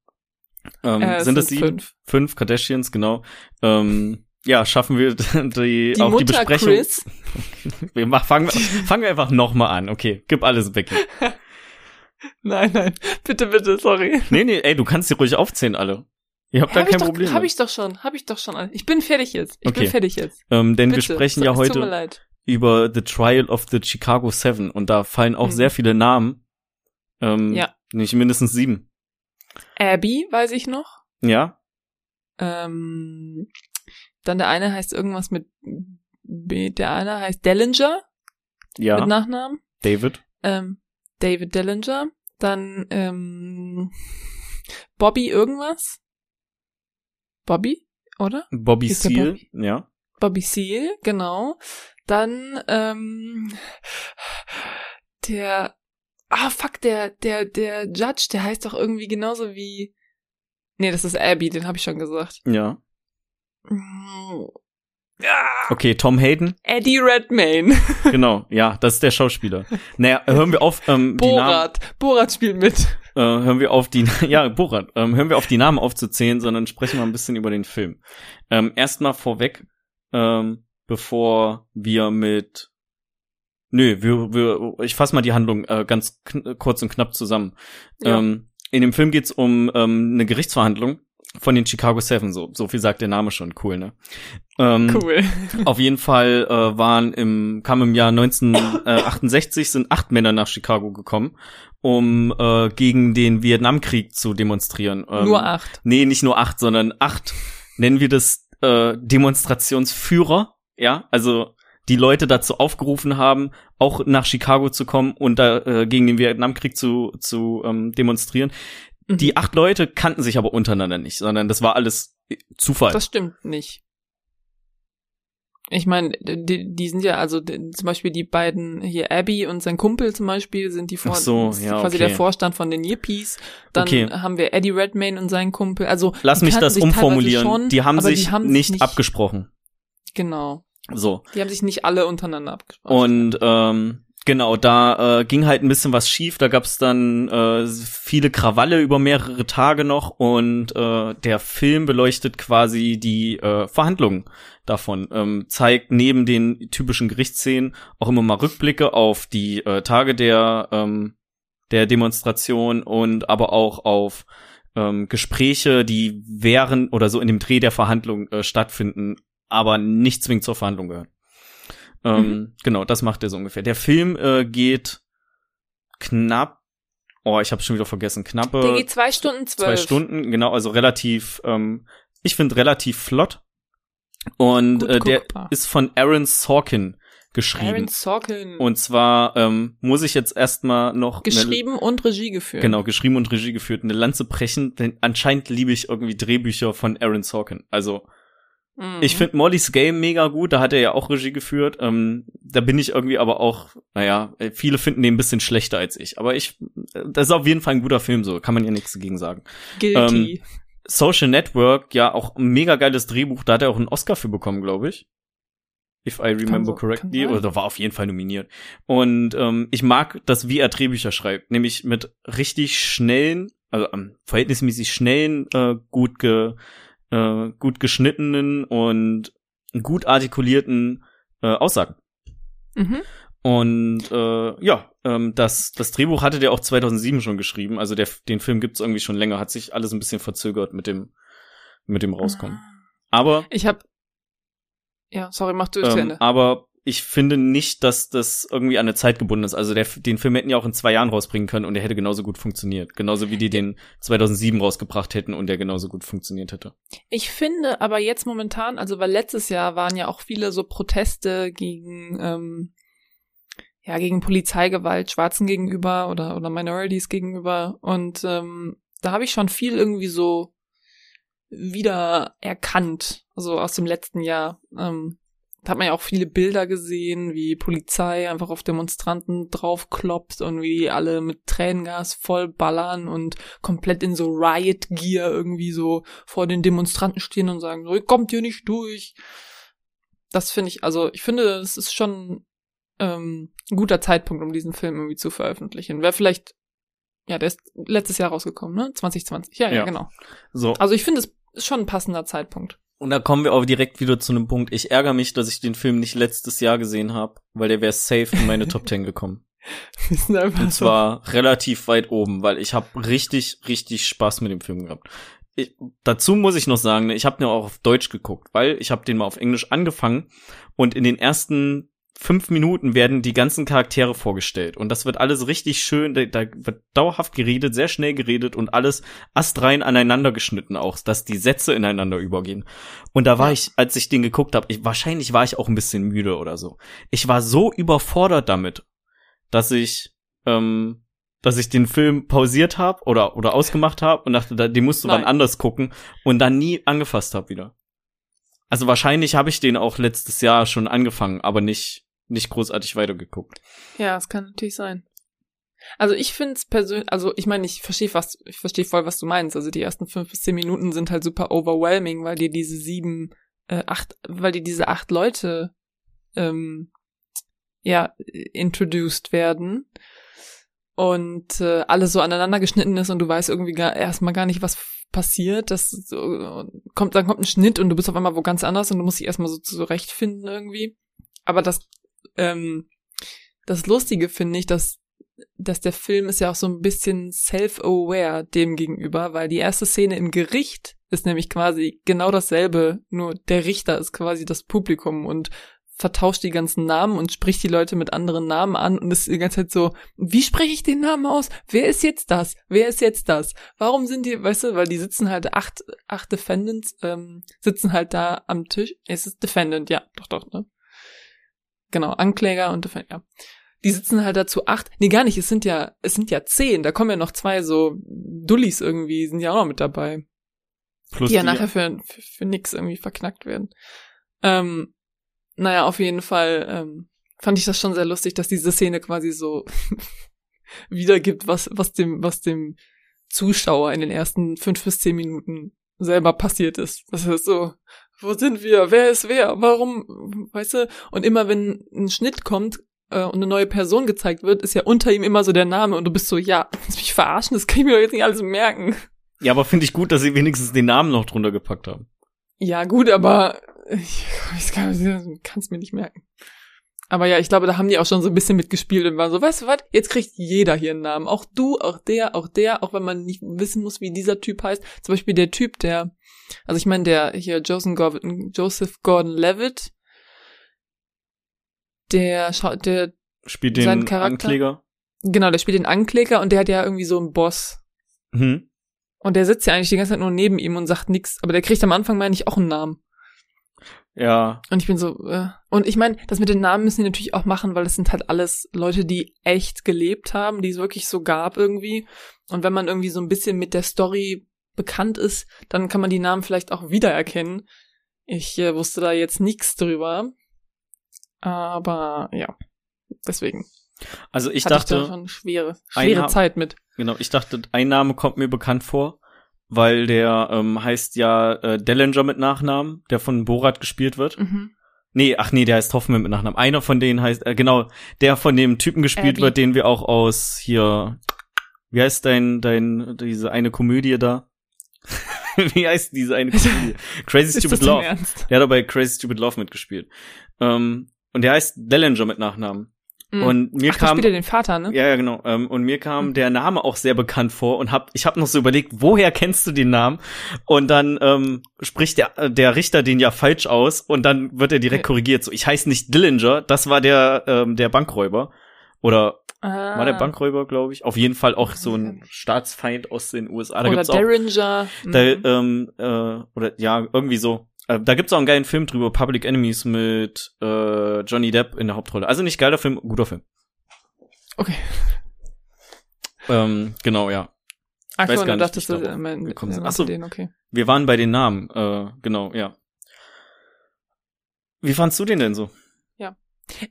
Ähm, Äh, sind es sieben? fünf. Fünf Kardashians, genau. Ähm, ja, schaffen wir die, Die auch Mutter die Besprechung. Chris. Wir mach, fangen, fangen wir einfach nochmal an. Okay, gib alles weg. Nein, nein, bitte, bitte, sorry. Nee, nee, ey, du kannst die ruhig aufzählen, alle. Ihr habt da hab ich kein doch, Problem. Hab ich doch schon, hab ich doch schon. Ich bin fertig jetzt. Ich Okay. bin fertig jetzt. ähm, denn Bitte. wir sprechen Es- ja heute über The Trial of the Chicago Seven und da fallen auch Mhm. sehr viele Namen. Ähm, Ja. Nicht mindestens sieben. Abby, weiß ich noch. Ja? Ähm, dann der eine heißt irgendwas mit B. Der eine heißt Dellinger Ja. mit Nachnamen. David. Ähm, David Dellinger. Dann ähm, Bobby irgendwas. Bobby, oder? Bobby der Seal. Bobby? Ja. Bobby Seal, genau. Dann ähm, der Ah, fuck, der der der Judge, der heißt doch irgendwie genauso wie Nee, das ist Abby, den habe ich schon gesagt. Ja. Okay, Tom Hayden. Eddie Redmayne. Genau, ja, das ist der Schauspieler. Naja, hören wir auf, ähm, die Namen, Borat. Borat spielt mit. äh, hören wir auf die, ja, Borat, ähm, hören wir auf die Namen aufzuzählen, sondern sprechen wir ein bisschen über den Film. Ähm, erstmal vorweg, ähm, bevor wir mit Nö, wir, wir, ich fasse mal die Handlung äh, ganz kurz und knapp zusammen. Ja. Ähm, in dem Film geht's um ähm, eine Gerichtsverhandlung von den Chicago Seven, so, so viel sagt der Name schon, cool, ne? Ähm, Cool. Auf jeden Fall äh, waren im, kam im Jahr 1968 sind acht Männer nach Chicago gekommen, um äh, gegen den Vietnamkrieg zu demonstrieren. Ähm, Nur acht. Nee, nicht nur acht, sondern acht, nennen wir das äh, Demonstrationsführer, ja, also die Leute dazu aufgerufen haben, auch nach Chicago zu kommen und da äh, gegen den Vietnamkrieg zu, zu ähm, demonstrieren. Mhm. Die acht Leute kannten sich aber untereinander nicht, sondern das war alles Zufall. Das stimmt nicht. Ich meine, die, die sind ja, also die, zum Beispiel die beiden hier, Abby und sein Kumpel zum Beispiel, sind die vor, Ach so, ist ja, quasi okay. der Vorstand von den Yippies. Dann Okay. haben wir Eddie Redmayne und seinen Kumpel. Also Lass mich das umformulieren. Schon, die haben sich die haben nicht, nicht abgesprochen. Genau. So. Die haben sich nicht alle untereinander abgesprochen. Und ähm, genau, da äh, ging halt ein bisschen was schief. Da gab's dann äh, viele Krawalle über mehrere Tage noch und äh, der Film beleuchtet quasi die äh, Verhandlungen davon. Ähm, zeigt neben den typischen Gerichtsszenen auch immer mal Rückblicke auf die äh, Tage der ähm, der Demonstration und aber auch auf ähm, Gespräche, die während oder so in dem Dreh der Verhandlung äh, stattfinden, aber nicht zwingend zur Verhandlung gehören. Ähm, Genau, das macht er so ungefähr. Der Film äh, geht knapp, oh, ich habe schon wieder vergessen, knappe der geht zwei Stunden zwölf. zwei Stunden, genau, also relativ, ähm, ich finde relativ flott. Und Gut äh, der guckbar. ist von Aaron Sorkin geschrieben. Aaron Sorkin. Und zwar ähm, muss ich jetzt erstmal noch eine- geschrieben und Regie geführt. Genau, geschrieben und Regie geführt. Eine Lanze brechen, denn anscheinend liebe ich irgendwie Drehbücher von Aaron Sorkin. Also, Mhm. ich finde Molly's Game mega gut, da hat er ja auch Regie geführt. Ähm, da bin ich irgendwie aber auch, naja, äh, viele finden den ein bisschen schlechter als ich. Aber ich, äh, das ist auf jeden Fall ein guter Film, so kann man ja nichts dagegen sagen. Guilty. Social Network, ja, auch ein mega geiles Drehbuch, da hat er auch einen Oscar für bekommen, glaube ich. If I remember so- correctly, oder war auf jeden Fall nominiert. Und ähm, ich mag das, wie er Drehbücher schreibt, nämlich mit richtig schnellen, also ähm, verhältnismäßig schnellen, äh, gut ge, äh, gut geschnittenen und gut artikulierten äh, Aussagen. Mhm. Und äh, ja, ähm, das, das Drehbuch hatte der auch 2007 schon geschrieben. Also der, den Film gibt's irgendwie schon länger. Hat sich alles ein bisschen verzögert mit dem, mit dem Rauskommen. Aber, Ich habe ja, sorry, mach du zu ähm, Ende. aber ich finde nicht, dass das irgendwie an eine Zeit gebunden ist. Also der, den Film hätten ja auch in zwei Jahren rausbringen können und der hätte genauso gut funktioniert. Genauso wie die den 2007 rausgebracht hätten und der genauso gut funktioniert hätte. Ich finde aber jetzt momentan, also weil letztes Jahr waren ja auch viele so Proteste gegen ähm, ja gegen Polizeigewalt Schwarzen gegenüber oder oder Minorities gegenüber und ähm, da habe ich schon viel irgendwie so wieder erkannt, also aus dem letzten Jahr. Ähm, da hat man ja auch viele Bilder gesehen, wie Polizei einfach auf Demonstranten draufkloppt und wie die alle mit Tränengas voll ballern und komplett in so Riot Gear irgendwie so vor den Demonstranten stehen und sagen, so, ihr kommt hier nicht durch. Das finde ich, also ich finde, es ist schon ähm, ein guter Zeitpunkt, um diesen Film irgendwie zu veröffentlichen. Wäre vielleicht, ja, der ist letztes Jahr rausgekommen, ne? 2020. Ja, ja, Ja. genau. So. Also ich finde, es ist schon ein passender Zeitpunkt. Und da kommen wir auch direkt wieder zu einem Punkt. Ich ärgere mich, dass ich den Film nicht letztes Jahr gesehen habe, weil der wäre safe in meine Top 10 gekommen. Und so- zwar relativ weit oben, weil ich habe richtig, richtig Spaß mit dem Film gehabt. Ich, dazu muss ich noch sagen, ne, ich habe den auch auf Deutsch geguckt, weil ich habe den mal auf Englisch angefangen und in den ersten fünf Minuten werden die ganzen Charaktere vorgestellt und das wird alles richtig schön, da, da wird dauerhaft geredet, sehr schnell geredet und alles astrein aneinander geschnitten auch, dass die Sätze ineinander übergehen. Und da war Ja. ich, als ich den geguckt habe, ich, wahrscheinlich war ich auch ein bisschen müde oder so. Ich war so überfordert damit, dass ich ähm, dass ich den Film pausiert habe oder oder ausgemacht habe und dachte, da- den musst du wann Nein. anders gucken und dann nie angefasst habe wieder. Also wahrscheinlich habe ich den auch letztes Jahr schon angefangen, aber nicht nicht großartig weitergeguckt. Ja, das kann natürlich sein. Also ich finde es persönlich, also ich meine, ich verstehe was, ich verstehe voll, was du meinst. Also die ersten fünf bis zehn Minuten sind halt super overwhelming, weil dir diese sieben äh, acht, weil die diese acht Leute ähm, ja introduced werden und äh, alles so aneinander geschnitten ist und du weißt irgendwie gar, erstmal gar nicht, was passiert. Das so, kommt, dann kommt ein Schnitt und du bist auf einmal wo ganz anders und du musst dich erstmal so zurechtfinden irgendwie. Aber das, ähm, das Lustige finde ich, dass, dass der Film ist ja auch so ein bisschen self-aware dem gegenüber, weil die erste Szene im Gericht ist nämlich quasi genau dasselbe, nur der Richter ist quasi das Publikum und vertauscht die ganzen Namen und spricht die Leute mit anderen Namen an und ist die ganze Zeit so, wie spreche ich den Namen aus? Wer ist jetzt das? Wer ist jetzt das? Warum sind die, weißt du, weil die sitzen halt, acht, acht Defendants, ähm, sitzen halt da am Tisch. Es ist Defendant, ja, doch, doch, ne? Genau, Ankläger und ja. Die sitzen halt dazu acht, nee, gar nicht, es sind ja, es sind ja zehn, da kommen ja noch zwei so Dullis irgendwie, sind ja auch noch mit dabei. Plus die ja nachher für, für, für nix irgendwie verknackt werden. Ähm, naja, auf jeden Fall ähm, fand ich das schon sehr lustig, dass diese Szene quasi so wiedergibt, was, was dem, was dem Zuschauer in den ersten fünf bis zehn Minuten selber passiert ist. Das ist so, wo sind wir? Wer ist wer? Warum? Weißt du? Und immer wenn ein Schnitt kommt äh, und eine neue Person gezeigt wird, ist ja unter ihm immer so der Name und du bist so, ja, willst mich verarschen? Das kann ich mir doch jetzt nicht alles merken. Ja, aber finde ich gut, dass sie wenigstens den Namen noch drunter gepackt haben. Ja, gut, aber ich, ich kann es mir nicht merken. Aber ja, ich glaube, da haben die auch schon so ein bisschen mitgespielt und waren so, weißt du was, jetzt kriegt jeder hier einen Namen. Auch du, auch der, auch der, auch wenn man nicht wissen muss, wie dieser Typ heißt. Zum Beispiel der Typ, der, also ich meine, der hier Joseph Gordon, Joseph Gordon-Levitt, der, der spielt den Charakter, Ankläger. Genau, der spielt den Ankläger und der hat ja irgendwie so einen Boss. Mhm. Und der sitzt ja eigentlich die ganze Zeit nur neben ihm und sagt nichts, aber der kriegt am Anfang, meine ich, auch einen Namen. Ja. Und ich bin so, äh, und ich meine, das mit den Namen müssen die natürlich auch machen, weil das sind halt alles Leute, die echt gelebt haben, die es wirklich so gab irgendwie. Und wenn man irgendwie so ein bisschen mit der Story bekannt ist, dann kann man die Namen vielleicht auch wiedererkennen. Ich äh, wusste da jetzt nichts drüber. Aber ja, deswegen. Also ich dachte. Ich da schon schwere, schwere Zeit mit. Genau, ich dachte, ein Name kommt mir bekannt vor weil der ähm, heißt ja äh, Dellinger mit Nachnamen, der von Borat gespielt wird. Mhm. Nee, ach nee, der heißt Hoffman mit Nachnamen. Einer von denen heißt, äh, genau, der von dem Typen gespielt Abby. wird, den wir auch aus hier, wie heißt dein, dein, diese eine Komödie da? wie heißt diese eine Komödie? Crazy Stupid Love. Der hat dabei Crazy Stupid Love mitgespielt. Ähm, und der heißt Dellinger mit Nachnamen. Mhm. Und mir Ach, kam den Vater, ne? Ja, ja, genau. Ähm, und mir kam mhm. der Name auch sehr bekannt vor und hab ich habe noch so überlegt, woher kennst du den Namen? Und dann ähm, spricht der der Richter den ja falsch aus und dann wird er direkt okay. korrigiert. So, ich heiße nicht Dillinger, das war der ähm, der Bankräuber oder ah. war der Bankräuber, glaube ich. Auf jeden Fall auch so ein Staatsfeind aus den USA. Da oder gibt's Derringer. Auch, da, mhm. ähm, äh, oder ja irgendwie so. Äh, da gibt's auch einen geilen Film drüber, Public Enemies mit äh, Johnny Depp in der Hauptrolle. Also nicht geiler Film, guter Film. Okay. Ähm, genau, ja. Ach so, du dachtest, du äh, mit, mit Achso, den, okay. wir waren bei den Namen, äh, genau, ja. Wie fandst du den denn so? Ja,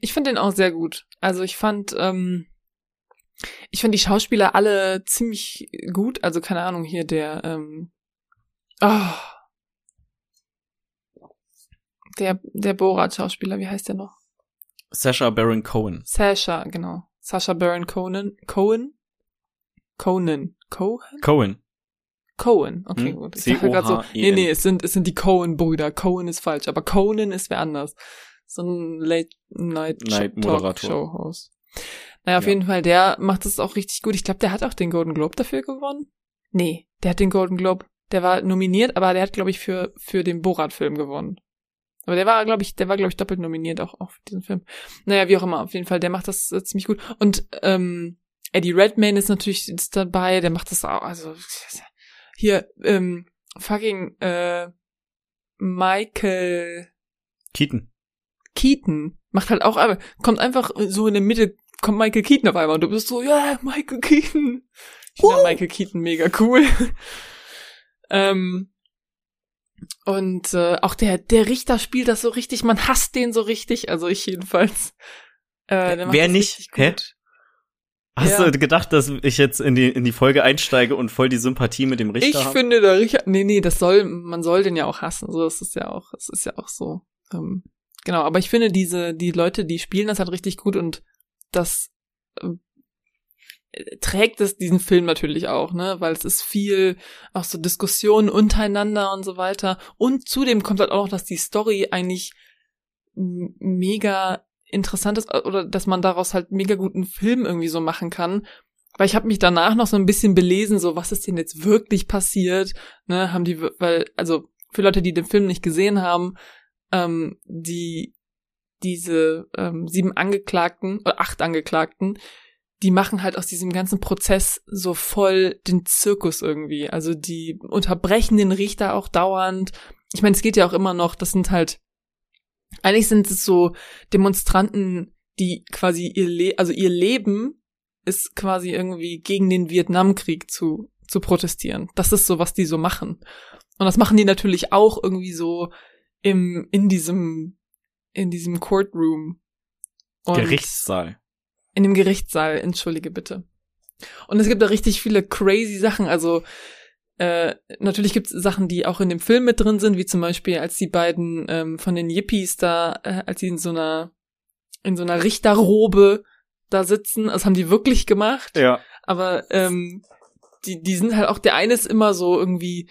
ich fand den auch sehr gut. Also ich fand, ähm, ich fand die Schauspieler alle ziemlich gut. Also keine Ahnung hier der, ähm, oh, der, der Borat-Schauspieler, wie heißt der noch? Sasha Baron Cohen. Sasha, genau. Sasha Baron Cohen. Cohen? Conan. Cohen? Cohen. Cohen, okay, hm? gut. Ich dachte gerade so, nee, nee, es sind, es sind die Cohen-Brüder. Cohen ist falsch, aber Conan ist wer anders. So ein Late-Night-Talk-Show-Host. Naja, auf ja. jeden Fall, der macht es auch richtig gut. Ich glaube, der hat auch den Golden Globe dafür gewonnen. Nee, der hat den Golden Globe. Der war nominiert, aber der hat, glaube ich, für, für den Borat-Film gewonnen. Aber der war, glaube ich, der war, glaube ich, doppelt nominiert auch, auch für diesen Film. Naja, wie auch immer, auf jeden Fall, der macht das äh, ziemlich gut. Und ähm, Eddie Redmayne ist natürlich ist dabei, der macht das auch, also hier, ähm, fucking äh, Michael Keaton. Keaton macht halt auch, aber kommt einfach so in der Mitte, kommt Michael Keaton auf einmal und du bist so, ja, Michael Keaton. Ich finde uh. Michael Keaton mega cool. ähm, und äh, auch der, der Richter spielt das so richtig, man hasst den so richtig, also ich jedenfalls. Äh, Wer nicht? Hä? Hast Ja. du gedacht, dass ich jetzt in die, in die Folge einsteige und voll die Sympathie mit dem Richter Ich habe? finde, der Richard, nee, nee, das soll, man soll den ja auch hassen. So, das ist ja auch, das ist ja auch so. Ähm, genau, aber ich finde diese, die Leute, die spielen das halt richtig gut und das ähm, äh, trägt es diesen Film natürlich auch, ne, weil es ist viel auch so Diskussionen untereinander und so weiter. Und zudem kommt halt auch noch, dass die Story eigentlich mega interessant ist oder dass man daraus halt mega guten Film irgendwie so machen kann. Weil ich habe mich danach noch so ein bisschen belesen, so was ist denn jetzt wirklich passiert, ne, haben die, weil, also für Leute, die den Film nicht gesehen haben, ähm, die diese ähm, sieben Angeklagten oder acht Angeklagten, die machen halt aus diesem ganzen Prozess so voll den Zirkus irgendwie. Also die unterbrechen den Richter auch dauernd. Ich meine, es geht ja auch immer noch, das sind halt, eigentlich sind es so Demonstranten, die quasi ihr Le also ihr Leben ist quasi irgendwie gegen den Vietnamkrieg zu, zu protestieren. Das ist so, was die so machen. Und das machen die natürlich auch irgendwie so im, in diesem, in diesem Courtroom. Und Gerichtssaal. in dem Gerichtssaal, entschuldige bitte. Und es gibt da richtig viele crazy Sachen. Also äh, natürlich gibt es Sachen, die auch in dem Film mit drin sind, wie zum Beispiel, als die beiden ähm, von den Yippies da, äh, als sie in so einer in so einer Richterrobe da sitzen. Das haben die wirklich gemacht. Ja. Aber ähm, die, die sind halt auch, der eine ist immer so irgendwie,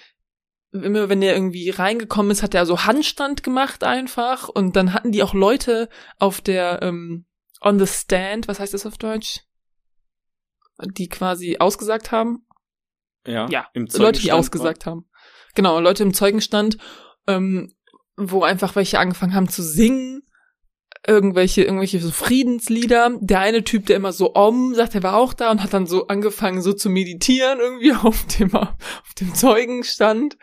immer wenn der irgendwie reingekommen ist, hat er so Handstand gemacht einfach. Und dann hatten die auch Leute auf der, ähm, on the stand, was heißt das auf Deutsch? Die quasi ausgesagt haben. Ja. Ja, Im Leute, die ausgesagt haben. Genau, Leute im Zeugenstand, ähm, wo einfach welche angefangen haben zu singen, irgendwelche, irgendwelche so Friedenslieder. Der eine Typ, der immer so Om sagt, der war auch da und hat dann so angefangen, so zu meditieren irgendwie auf dem, auf dem Zeugenstand.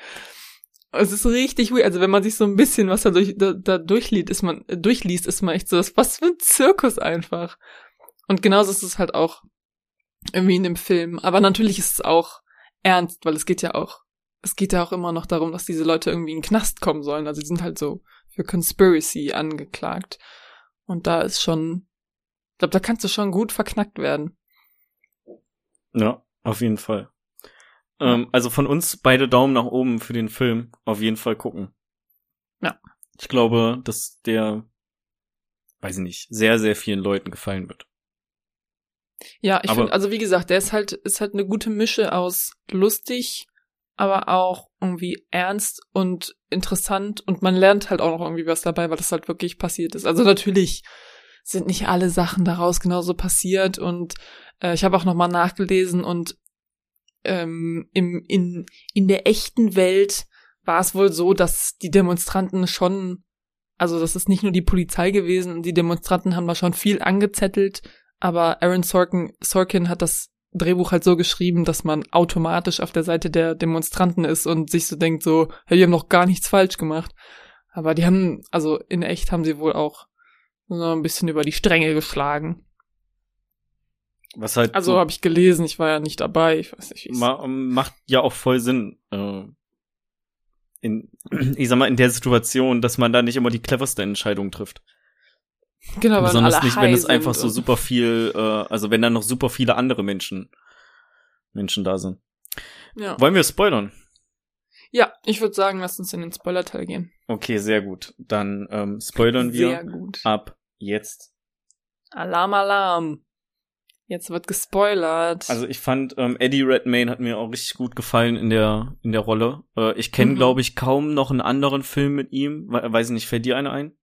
Es ist richtig weird. Also wenn man sich so ein bisschen was da, durch, da, da durchliest, ist man, durchliest, ist man echt so, das- was für ein Zirkus einfach. Und genauso ist es halt auch irgendwie in dem Film. Aber natürlich ist es auch ernst, weil es geht ja auch, es geht ja auch immer noch darum, dass diese Leute irgendwie in den Knast kommen sollen. Also die sind halt so für Conspiracy angeklagt. Und da ist schon, ich glaube, da kannst du schon gut verknackt werden. Ja, auf jeden Fall. Ähm, also von uns beide Daumen nach oben für den Film. Auf jeden Fall gucken. Ja. Ich glaube, dass der, weiß ich nicht, sehr, sehr vielen Leuten gefallen wird. Ja, ich finde, also wie gesagt, der ist halt, ist halt eine gute Mische aus lustig, aber auch irgendwie ernst und interessant und man lernt halt auch noch irgendwie was dabei, weil das halt wirklich passiert ist. Also natürlich sind nicht alle Sachen daraus genauso passiert und äh, ich habe auch nochmal nachgelesen und ähm, im, in, in der echten Welt war es wohl so, dass die Demonstranten schon, also das ist nicht nur die Polizei gewesen, die Demonstranten haben da schon viel angezettelt, aber Aaron Sorkin, Sorkin hat das Drehbuch halt so geschrieben, dass man automatisch auf der Seite der Demonstranten ist und sich so denkt so, hey, die haben noch gar nichts falsch gemacht. Aber die haben, also in echt haben sie wohl auch so ein bisschen über die Stränge geschlagen. Was halt Also so habe ich gelesen, ich war ja nicht dabei, ich weiß nicht, wie ma macht ja auch voll Sinn. Äh, in, ich sag mal, in der Situation, dass man da nicht immer die cleverste Entscheidung trifft. Genau, weil Besonders nicht, wenn es einfach so super viel, äh, also wenn da noch super viele andere Menschen, Menschen da sind. Ja. Wollen wir spoilern? ja, ich würde sagen, lass uns in den Spoiler-Teil gehen. Okay, sehr gut. Dann ähm, spoilern wir Sehr gut. ab jetzt. Alarm, Alarm. Jetzt wird gespoilert. Also ich fand, ähm, Eddie Redmayne hat mir auch richtig gut gefallen in der in der Rolle. Äh, ich kenne, Mhm. glaube ich, kaum noch einen anderen Film mit ihm. We weiß ich nicht, fällt dir einer ein?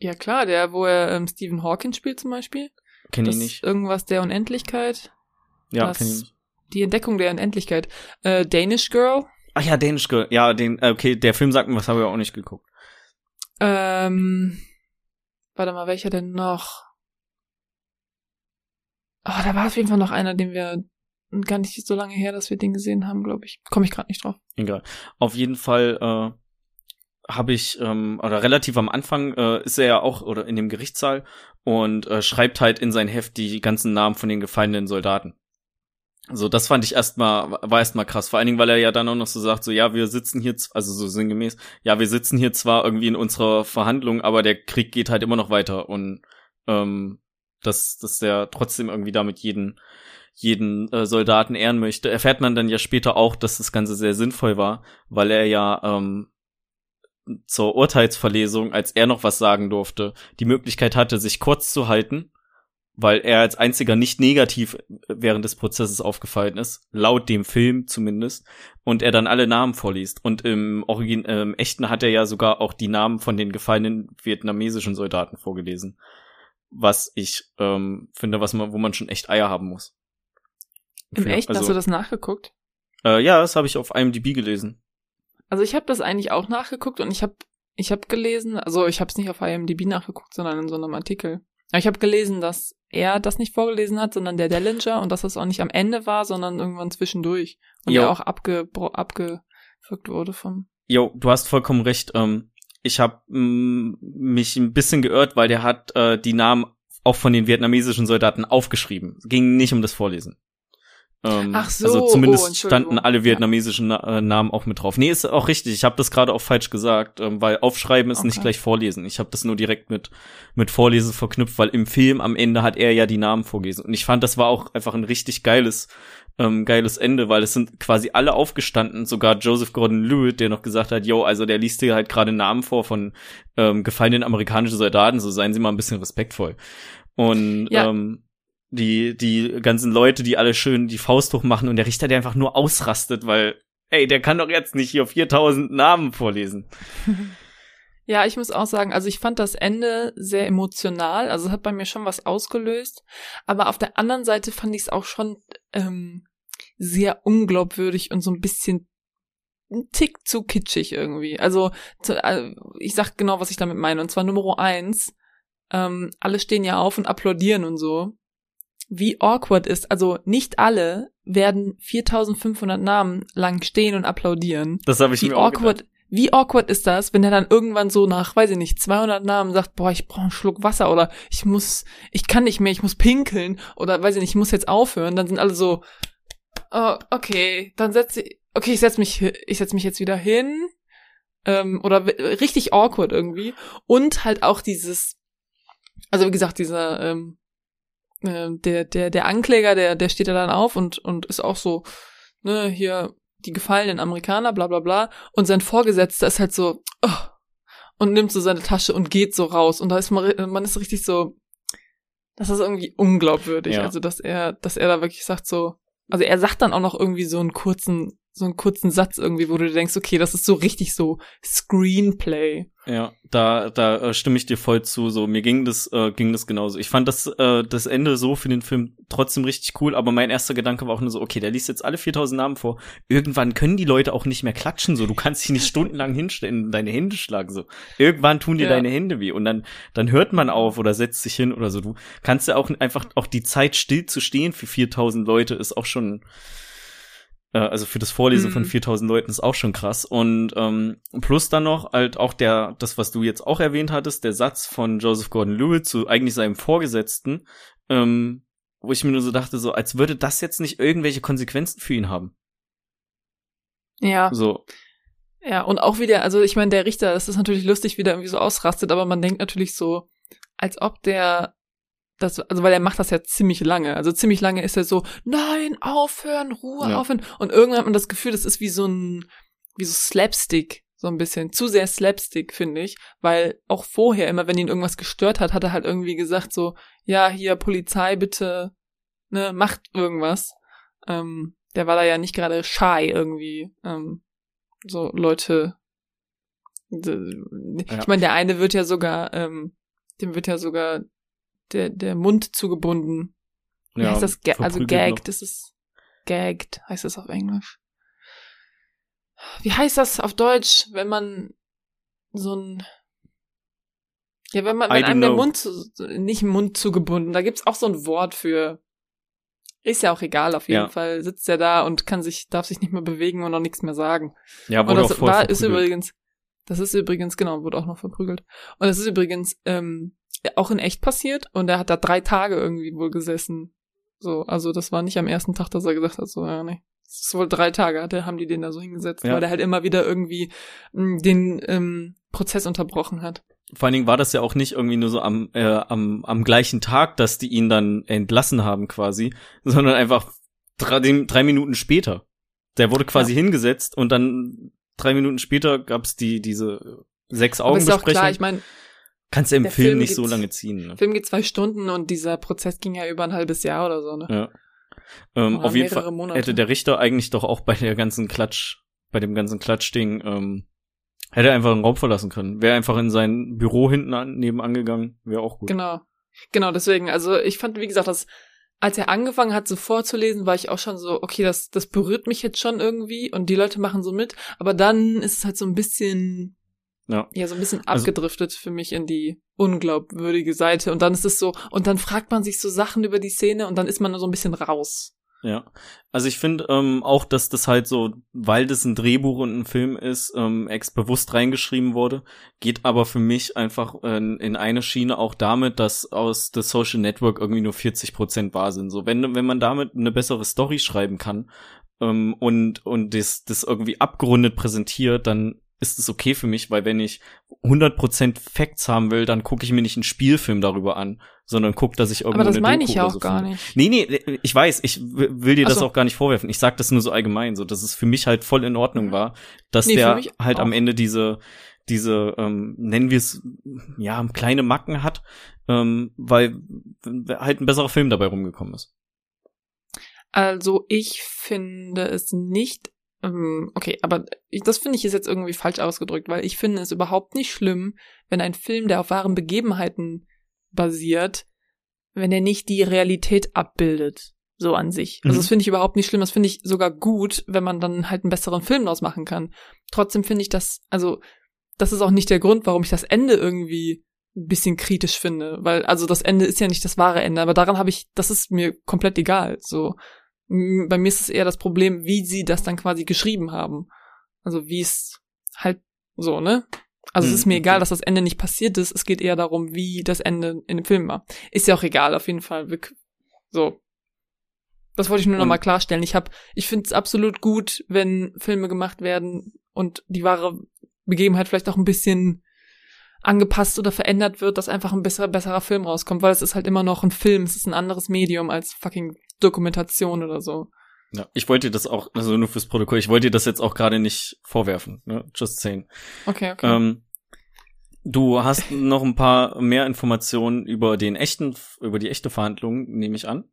Ja klar, der, wo er ähm, Stephen Hawking spielt zum Beispiel. Kenn ich nicht. Irgendwas der Unendlichkeit. Ja, das- kenn ich nicht. Die Entdeckung der Unendlichkeit. Äh, Danish Girl. Ach ja, Danish Girl. Ja, den, äh, okay, der Film sagt mir, was habe ich auch nicht geguckt. Ähm, warte mal, welcher denn noch? Oh, da war auf jeden Fall noch einer, den wir gar nicht so lange her, dass wir den gesehen haben, glaube ich. Komme ich gerade nicht drauf. Egal. Auf jeden Fall äh, habe ich, ähm, oder relativ am Anfang äh, ist er ja auch oder in dem Gerichtssaal und äh, schreibt halt in sein Heft die ganzen Namen von den gefallenen Soldaten. So, das fand ich erstmal, war erstmal krass. Vor allen Dingen, weil er ja dann auch noch so sagt, so, ja, wir sitzen hier, also so sinngemäß, ja, wir sitzen hier zwar irgendwie in unserer Verhandlung, aber der Krieg geht halt immer noch weiter und ähm, dass, dass der trotzdem irgendwie damit jeden, jeden äh, Soldaten ehren möchte. Erfährt man dann ja später auch, dass das Ganze sehr sinnvoll war, weil er ja ähm, zur Urteilsverlesung, als er noch was sagen durfte, die Möglichkeit hatte, sich kurz zu halten, weil er als einziger nicht negativ während des Prozesses aufgefallen ist, laut dem Film zumindest, und er dann alle Namen vorliest. Und im Origin, äh, im echten hat er ja sogar auch die Namen von den gefallenen vietnamesischen Soldaten vorgelesen. Was ich ähm, finde, was man, wo man schon echt Eier haben muss. Im Für- Echt? also, Hast du das nachgeguckt? Äh, ja, das habe ich auf IMDb gelesen. Also ich habe das eigentlich auch nachgeguckt und ich habe ich habe gelesen, also ich habe es nicht auf IMDb nachgeguckt, sondern in so einem Artikel. Aber ich habe gelesen, dass er das nicht vorgelesen hat, sondern der Dellinger und dass das auch nicht am Ende war, sondern irgendwann zwischendurch und Jo. er auch abge abgewürgt wurde vom. Jo, du hast vollkommen recht. Ähm, ich habe mich ein bisschen geirrt, weil der hat äh, die Namen auch von den vietnamesischen Soldaten aufgeschrieben. Es ging nicht um das Vorlesen. Ähm, Ach so, Also oh, zumindest Entschuldigung. standen alle vietnamesischen Na äh, Namen auch mit drauf. Nee, ist auch richtig. Ich habe das gerade auch falsch gesagt, ähm, weil aufschreiben ist nicht Okay. gleich vorlesen. Ich habe das nur direkt mit mit Vorlesen verknüpft, weil im Film am Ende hat er ja die Namen vorgelesen. Und ich fand, das war auch einfach ein richtig geiles ähm, geiles Ende, weil es sind quasi alle aufgestanden, sogar Joseph Gordon-Lewitt, der noch gesagt hat, yo, also der liest dir halt gerade Namen vor von ähm, gefallenen amerikanischen Soldaten, so seien Sie mal ein bisschen respektvoll. Und Ja. ähm, die die ganzen Leute, die alle schön die Faust hoch machen und der Richter, der einfach nur ausrastet, weil ey, der kann doch jetzt nicht hier 4000 Namen vorlesen. Ja, ich muss auch sagen, also ich fand das Ende sehr emotional, also hat bei mir schon was ausgelöst, aber auf der anderen Seite fand ich es auch schon ähm, sehr unglaubwürdig und so ein bisschen ein Tick zu kitschig irgendwie. Also zu, äh, ich sag genau, was ich damit meine. Und zwar Nummer eins, ähm, alle stehen ja auf und applaudieren und so. Wie awkward ist, also nicht alle werden 4500 Namen lang stehen und applaudieren. Das habe ich Wie mir auch awkward, gedacht. wie awkward ist das, wenn er dann irgendwann so nach, weiß ich nicht, 200 Namen sagt, boah, ich brauche einen Schluck Wasser oder ich muss, ich kann nicht mehr, ich muss pinkeln oder weiß ich nicht, ich muss jetzt aufhören. Dann sind alle so, oh, okay, dann setze ich, okay, ich setz mich, ich setz mich jetzt wieder hin. Ähm, oder richtig awkward irgendwie. Und halt auch dieses, also wie gesagt, dieser, ähm, äh, der, der, der Ankläger, der, der steht da dann auf und, und ist auch so, ne, hier, die gefallenen Amerikaner, bla bla bla. Und sein Vorgesetzter ist halt so, oh, und nimmt so seine Tasche und geht so raus. Und da ist man, man ist richtig so, das ist irgendwie unglaubwürdig. Ja. Also, dass er, dass er da wirklich sagt so, also er sagt dann auch noch irgendwie so einen kurzen, so einen kurzen Satz irgendwie, wo du denkst, okay, das ist so richtig so Screenplay. Ja, da, da äh, stimme ich dir voll zu. So, mir ging das, äh, ging das genauso. Ich fand das, äh, das Ende so für den Film trotzdem richtig cool, aber mein erster Gedanke war auch nur so, okay, der liest jetzt alle 4000 Namen vor. Irgendwann können die Leute auch nicht mehr klatschen, so. Du kannst dich nicht stundenlang hinstellen und deine Hände schlagen, so. Irgendwann tun dir Ja. deine Hände weh und dann, dann hört man auf oder setzt sich hin oder so. Du kannst ja auch einfach, auch die Zeit still zu stehen für 4000 Leute ist auch schon, äh, also für das Vorlesen Mhm. von 4000 Leuten ist auch schon krass. Und ähm, plus dann noch halt auch der, das, was du jetzt auch erwähnt hattest, der Satz von Joseph Gordon-Lewitt zu eigentlich seinem Vorgesetzten, ähm, wo ich mir nur so dachte, so als würde das jetzt nicht irgendwelche Konsequenzen für ihn haben. Ja. So, Ja, und auch wieder, also ich meine, der Richter, das ist natürlich lustig, wie der irgendwie so ausrastet, aber man denkt natürlich so, als ob der das, also weil er macht das ja ziemlich lange. Also ziemlich lange ist er so, nein, aufhören, Ruhe, Ja. aufhören. Und irgendwann hat man das Gefühl, das ist wie so ein, wie so Slapstick, so ein bisschen. Zu sehr Slapstick, finde ich. Weil auch vorher, immer wenn ihn irgendwas gestört hat, hat er halt irgendwie gesagt so, ja, hier, Polizei, bitte, ne, macht irgendwas. Ähm, der war da ja nicht gerade shy irgendwie. Ähm, so Leute. Ich meine, der eine wird ja sogar, ähm, dem wird ja sogar der, der Mund zugebunden. Wie ja, heißt das? Also gagged, noch. das ist gagged, heißt das auf Englisch. Wie heißt das auf Deutsch, wenn man so ein ja, wenn man, I wenn einem der. Mund zu, nicht Mund zugebunden, da gibt's auch so ein Wort für. Ist ja auch egal, auf jeden Ja. Fall sitzt er da und kann sich, darf sich nicht mehr bewegen und auch nichts mehr sagen. Ja, Und wurde auch das voll war, ist übrigens, das ist übrigens, genau, wurde auch noch verprügelt. Und das ist übrigens ähm, auch in echt passiert und er hat da drei Tage irgendwie wohl gesessen. So, also das war nicht am ersten Tag, dass er gesagt hat, so, ja, nee. Das ist wohl drei Tage, hat er, haben die den da so hingesetzt, Ja. weil der halt immer wieder irgendwie mh, den ähm, Prozess unterbrochen hat. vor allen Dingen war das ja auch nicht irgendwie nur so am, äh, am, am gleichen Tag, dass die ihn dann entlassen haben quasi, sondern einfach drei, drei Minuten später. Der wurde quasi ja. hingesetzt und dann drei Minuten später gab's die, diese sechs Augen ist auch klar, ich meine, kannst du im Film, Film, nicht so lange ziehen. Ne? Film geht zwei Stunden und dieser Prozess ging ja über ein halbes Jahr oder so, ne? Ja. Ähm, auf jeden Fall Monate. hätte der Richter eigentlich doch auch bei der ganzen Klatsch, bei dem ganzen Klatschding, ähm, hätte er einfach den Raum verlassen können. Wäre einfach in sein Büro hinten an, nebenan gegangen, wäre auch gut. Genau. Genau, deswegen, also ich fand, wie gesagt, das, als er angefangen hat, so vorzulesen, war ich auch schon so, okay, das, das berührt mich jetzt schon irgendwie und die Leute machen so mit, aber dann ist es halt so ein bisschen, ja, ja so ein bisschen also abgedriftet also, für mich in die unglaubwürdige Seite und dann ist es so, und dann fragt man sich so Sachen über die Szene und dann ist man so ein bisschen raus. Ja, also ich finde ähm, auch, dass das halt so, weil das ein Drehbuch und ein Film ist, ähm, ex bewusst reingeschrieben wurde, geht aber für mich einfach äh, in eine Schiene auch damit, dass aus The Social Network irgendwie nur 40 Prozent wahr sind. So, wenn wenn man damit eine bessere Story schreiben kann ähm, und und das das irgendwie abgerundet präsentiert, dann ist es okay für mich, weil wenn ich 100% Facts haben will, dann gucke ich mir nicht einen Spielfilm darüber an, sondern guck, dass ich irgendwo Aber das meine ich ja auch so gar finde. nicht. Nee, nee, ich weiß, ich will dir das so. auch gar nicht vorwerfen. Ich sag das nur so allgemein, so dass es für mich halt voll in Ordnung mhm. war, dass nee, der halt auch. am Ende diese diese ähm, nennen wir es ja kleine Macken hat, ähm, weil halt ein besserer Film dabei rumgekommen ist. Also ich finde es nicht okay, aber das finde ich ist jetzt irgendwie falsch ausgedrückt, weil ich finde es überhaupt nicht schlimm, wenn ein Film, der auf wahren Begebenheiten basiert, wenn er nicht die Realität abbildet. So an sich. Also mhm. das finde ich überhaupt nicht schlimm. Das finde ich sogar gut, wenn man dann halt einen besseren Film daraus machen kann. Trotzdem finde ich das, also, das ist auch nicht der Grund, warum ich das Ende irgendwie ein bisschen kritisch finde. Weil, also das Ende ist ja nicht das wahre Ende, aber daran habe ich, das ist mir komplett egal. So bei mir ist es eher das Problem, wie sie das dann quasi geschrieben haben. Also wie es halt so, ne? Also es ist mir mhm, egal, dass das Ende nicht passiert ist. Es geht eher darum, wie das Ende in dem Film war. Ist ja auch egal, auf jeden Fall. So. Das wollte ich nur nochmal klarstellen. Ich hab, ich finde es absolut gut, wenn Filme gemacht werden und die wahre Begebenheit vielleicht auch ein bisschen angepasst oder verändert wird, dass einfach ein besserer, besserer Film rauskommt, weil es ist halt immer noch ein Film, es ist ein anderes Medium als fucking Dokumentation oder so. Ja, ich wollte dir das auch, also nur fürs Protokoll, ich wollte dir das jetzt auch gerade nicht vorwerfen, ne? Just saying. Okay, okay. Ähm, du hast noch ein paar mehr Informationen über den echten, über die echte Verhandlung, nehme ich an.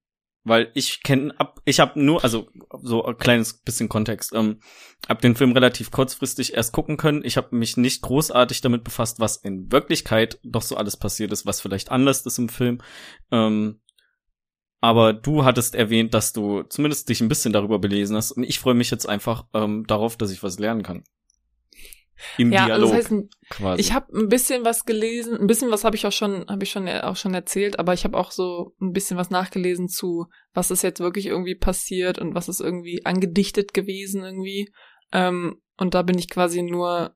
Weil ich kenne ab, ich habe nur, also so ein kleines bisschen Kontext, ähm, hab den Film relativ kurzfristig erst gucken können. Ich habe mich nicht großartig damit befasst, was in Wirklichkeit doch so alles passiert ist, was vielleicht anders ist im Film. Ähm, aber du hattest erwähnt, dass du zumindest dich ein bisschen darüber belesen hast. Und ich freue mich jetzt einfach ähm, darauf, dass ich was lernen kann. Im ja, Dialog. Das heißt, quasi. Ich habe ein bisschen was gelesen, ein bisschen was habe ich auch schon, habe ich schon auch schon erzählt, aber ich habe auch so ein bisschen was nachgelesen zu, was ist jetzt wirklich irgendwie passiert und was ist irgendwie angedichtet gewesen irgendwie. Ähm, und da bin ich quasi nur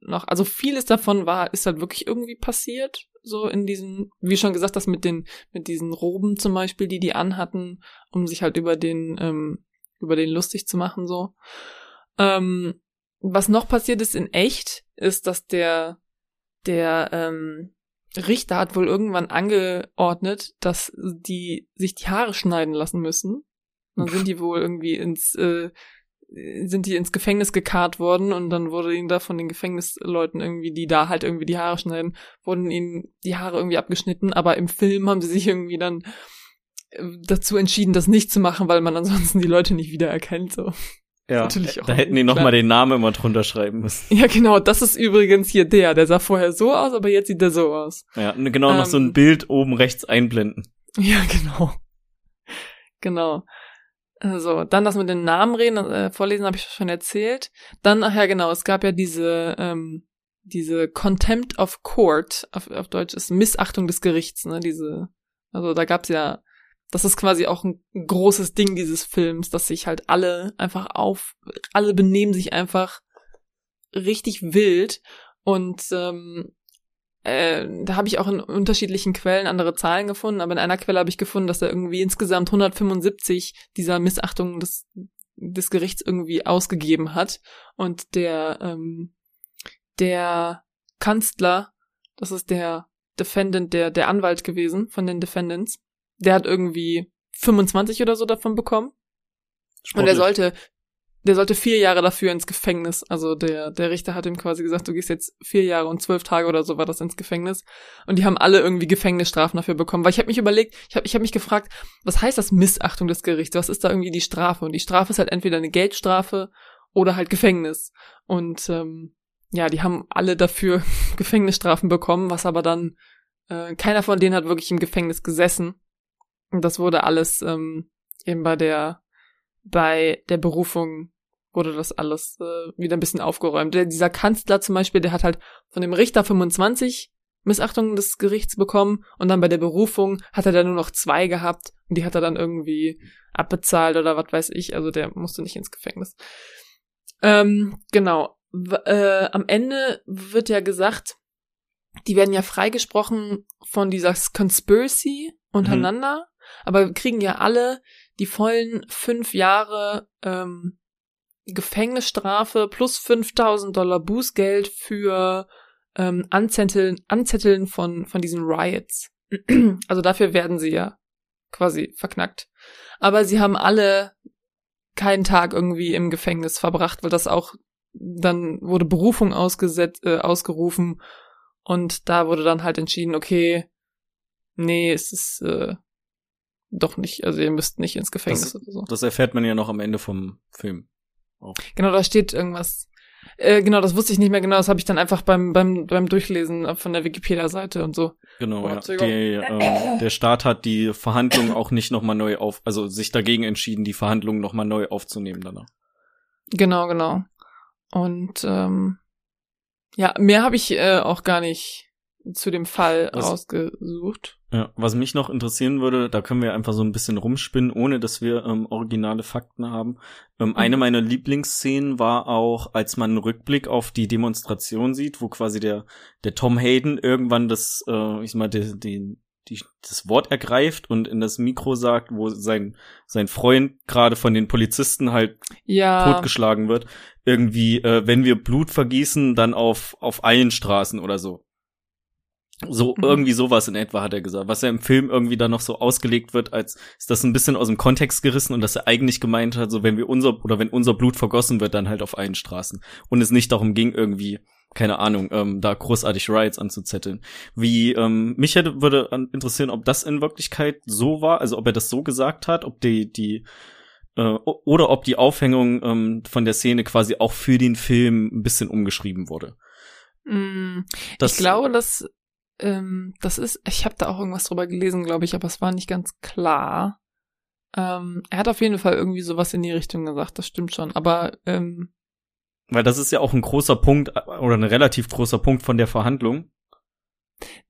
noch, also vieles davon war, ist halt wirklich irgendwie passiert so in diesen, wie schon gesagt, das mit den, mit diesen Roben zum Beispiel, die die anhatten, um sich halt über den, ähm, über den lustig zu machen, so. Ähm, was noch passiert ist in echt, ist, dass der, der, ähm, Richter hat wohl irgendwann angeordnet, dass die sich die Haare schneiden lassen müssen. Dann sind die wohl irgendwie ins äh, sind die ins Gefängnis gekarrt worden und dann wurde ihnen da von den Gefängnisleuten irgendwie, die da halt irgendwie die Haare schneiden, wurden ihnen die Haare irgendwie abgeschnitten, aber im Film haben sie sich irgendwie dann äh, dazu entschieden, das nicht zu machen, weil man ansonsten die Leute nicht wiedererkennt, so. Ja, da hätten die nochmal den Namen immer drunter schreiben müssen. Ja, genau, das ist übrigens hier der, der sah vorher so aus, aber jetzt sieht er so aus. Ja, genau, ähm, noch so ein ähm, Bild oben rechts einblenden. Ja, genau. Genau. Also, dann das mit den Namen reden, äh, vorlesen habe ich schon erzählt. Dann, ach ja, genau, es gab ja diese, ähm, diese Contempt of Court, auf, auf Deutsch ist Missachtung des Gerichts, ne, diese, also da gab's ja, das ist quasi auch ein großes Ding dieses Films, dass sich halt alle einfach auf, alle benehmen sich einfach richtig wild und ähm, äh, da habe ich auch in unterschiedlichen Quellen andere Zahlen gefunden, aber in einer Quelle habe ich gefunden, dass er irgendwie insgesamt 175 dieser Missachtungen des, des Gerichts irgendwie ausgegeben hat. Und der, ähm, der Kanzler das ist der Defendant, der, der Anwalt gewesen von den Defendants. Der hat irgendwie 25 oder so davon bekommen. Sportlich. Und er sollte, der sollte vier Jahre dafür ins Gefängnis. Also der, der Richter hat ihm quasi gesagt, du gehst jetzt vier Jahre und zwölf Tage oder so war das ins Gefängnis. Und die haben alle irgendwie Gefängnisstrafen dafür bekommen. Weil ich habe mich überlegt, ich habe ich hab mich gefragt, was heißt das Missachtung des Gerichts? Was ist da irgendwie die Strafe? Und die Strafe ist halt entweder eine Geldstrafe oder halt Gefängnis. Und ähm, ja, die haben alle dafür Gefängnisstrafen bekommen, was aber dann äh, keiner von denen hat wirklich im Gefängnis gesessen. Und das wurde alles ähm, eben bei der bei der Berufung wurde das alles äh, wieder ein bisschen aufgeräumt. Der, dieser Kanzler zum Beispiel, der hat halt von dem Richter 25 Missachtungen des Gerichts bekommen und dann bei der Berufung hat er dann nur noch zwei gehabt und die hat er dann irgendwie abbezahlt oder was weiß ich. Also der musste nicht ins Gefängnis. Ähm, genau. W äh, am Ende wird ja gesagt, die werden ja freigesprochen von dieser Conspiracy untereinander, mhm. aber kriegen ja alle die vollen fünf Jahre ähm, Gefängnisstrafe plus 5000 Dollar Bußgeld für ähm, Anzetteln, Anzetteln von, von diesen Riots. also dafür werden sie ja quasi verknackt. Aber sie haben alle keinen Tag irgendwie im Gefängnis verbracht, weil das auch dann wurde Berufung ausgesetzt, äh, ausgerufen und da wurde dann halt entschieden, okay, nee, es ist äh, doch nicht, also ihr müsst nicht ins Gefängnis das, oder so. Das erfährt man ja noch am Ende vom Film. Auch. Genau, da steht irgendwas. Äh, genau, das wusste ich nicht mehr genau. Das habe ich dann einfach beim beim beim Durchlesen von der Wikipedia-Seite und so. Genau, ja. Die, ähm, der Staat hat die Verhandlungen auch nicht nochmal neu auf, also sich dagegen entschieden, die Verhandlungen nochmal neu aufzunehmen danach. Genau, genau. Und ähm, ja, mehr habe ich äh, auch gar nicht zu dem Fall was, rausgesucht. Ja, was mich noch interessieren würde, da können wir einfach so ein bisschen rumspinnen, ohne dass wir ähm, originale Fakten haben. Ähm, mhm. Eine meiner Lieblingsszenen war auch, als man einen Rückblick auf die Demonstration sieht, wo quasi der der Tom Hayden irgendwann das, äh, ich sag mal, den, den die, das Wort ergreift und in das Mikro sagt, wo sein, sein Freund gerade von den Polizisten halt ja. totgeschlagen wird. Irgendwie, äh, wenn wir Blut vergießen, dann auf, auf allen Straßen oder so. So, mhm. irgendwie sowas in etwa hat er gesagt. Was er im Film irgendwie dann noch so ausgelegt wird, als ist das ein bisschen aus dem Kontext gerissen und dass er eigentlich gemeint hat, so wenn wir unser, oder wenn unser Blut vergossen wird, dann halt auf allen Straßen. Und es nicht darum ging, irgendwie keine Ahnung, ähm, da großartig Riots anzuzetteln. Wie ähm, mich hätte würde interessieren, ob das in Wirklichkeit so war, also ob er das so gesagt hat, ob die die äh, oder ob die Aufhängung ähm, von der Szene quasi auch für den Film ein bisschen umgeschrieben wurde. Mm, das, ich glaube, dass ähm, das ist, ich habe da auch irgendwas drüber gelesen, glaube ich, aber es war nicht ganz klar. Ähm, er hat auf jeden Fall irgendwie sowas in die Richtung gesagt, das stimmt schon. Aber ähm, weil das ist ja auch ein großer Punkt oder ein relativ großer Punkt von der Verhandlung.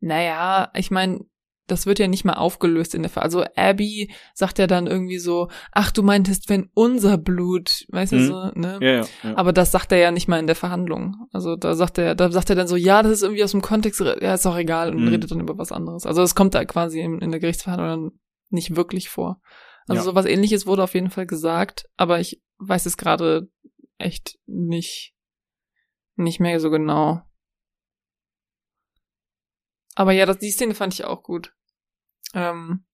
Naja, ich meine, das wird ja nicht mal aufgelöst in der Ver Also Abby sagt ja dann irgendwie so, ach, du meintest, wenn unser Blut, weißt mhm. du so, ne? Ja, ja, ja. Aber das sagt er ja nicht mal in der Verhandlung. Also da sagt er, da sagt er dann so, ja, das ist irgendwie aus dem Kontext, ja, ist auch egal und mhm. redet dann über was anderes. Also es kommt da quasi in, in der Gerichtsverhandlung dann nicht wirklich vor. Also ja. sowas ähnliches wurde auf jeden Fall gesagt, aber ich weiß es gerade echt nicht, nicht mehr so genau. Aber ja, das, die Szene fand ich auch gut. Ähm,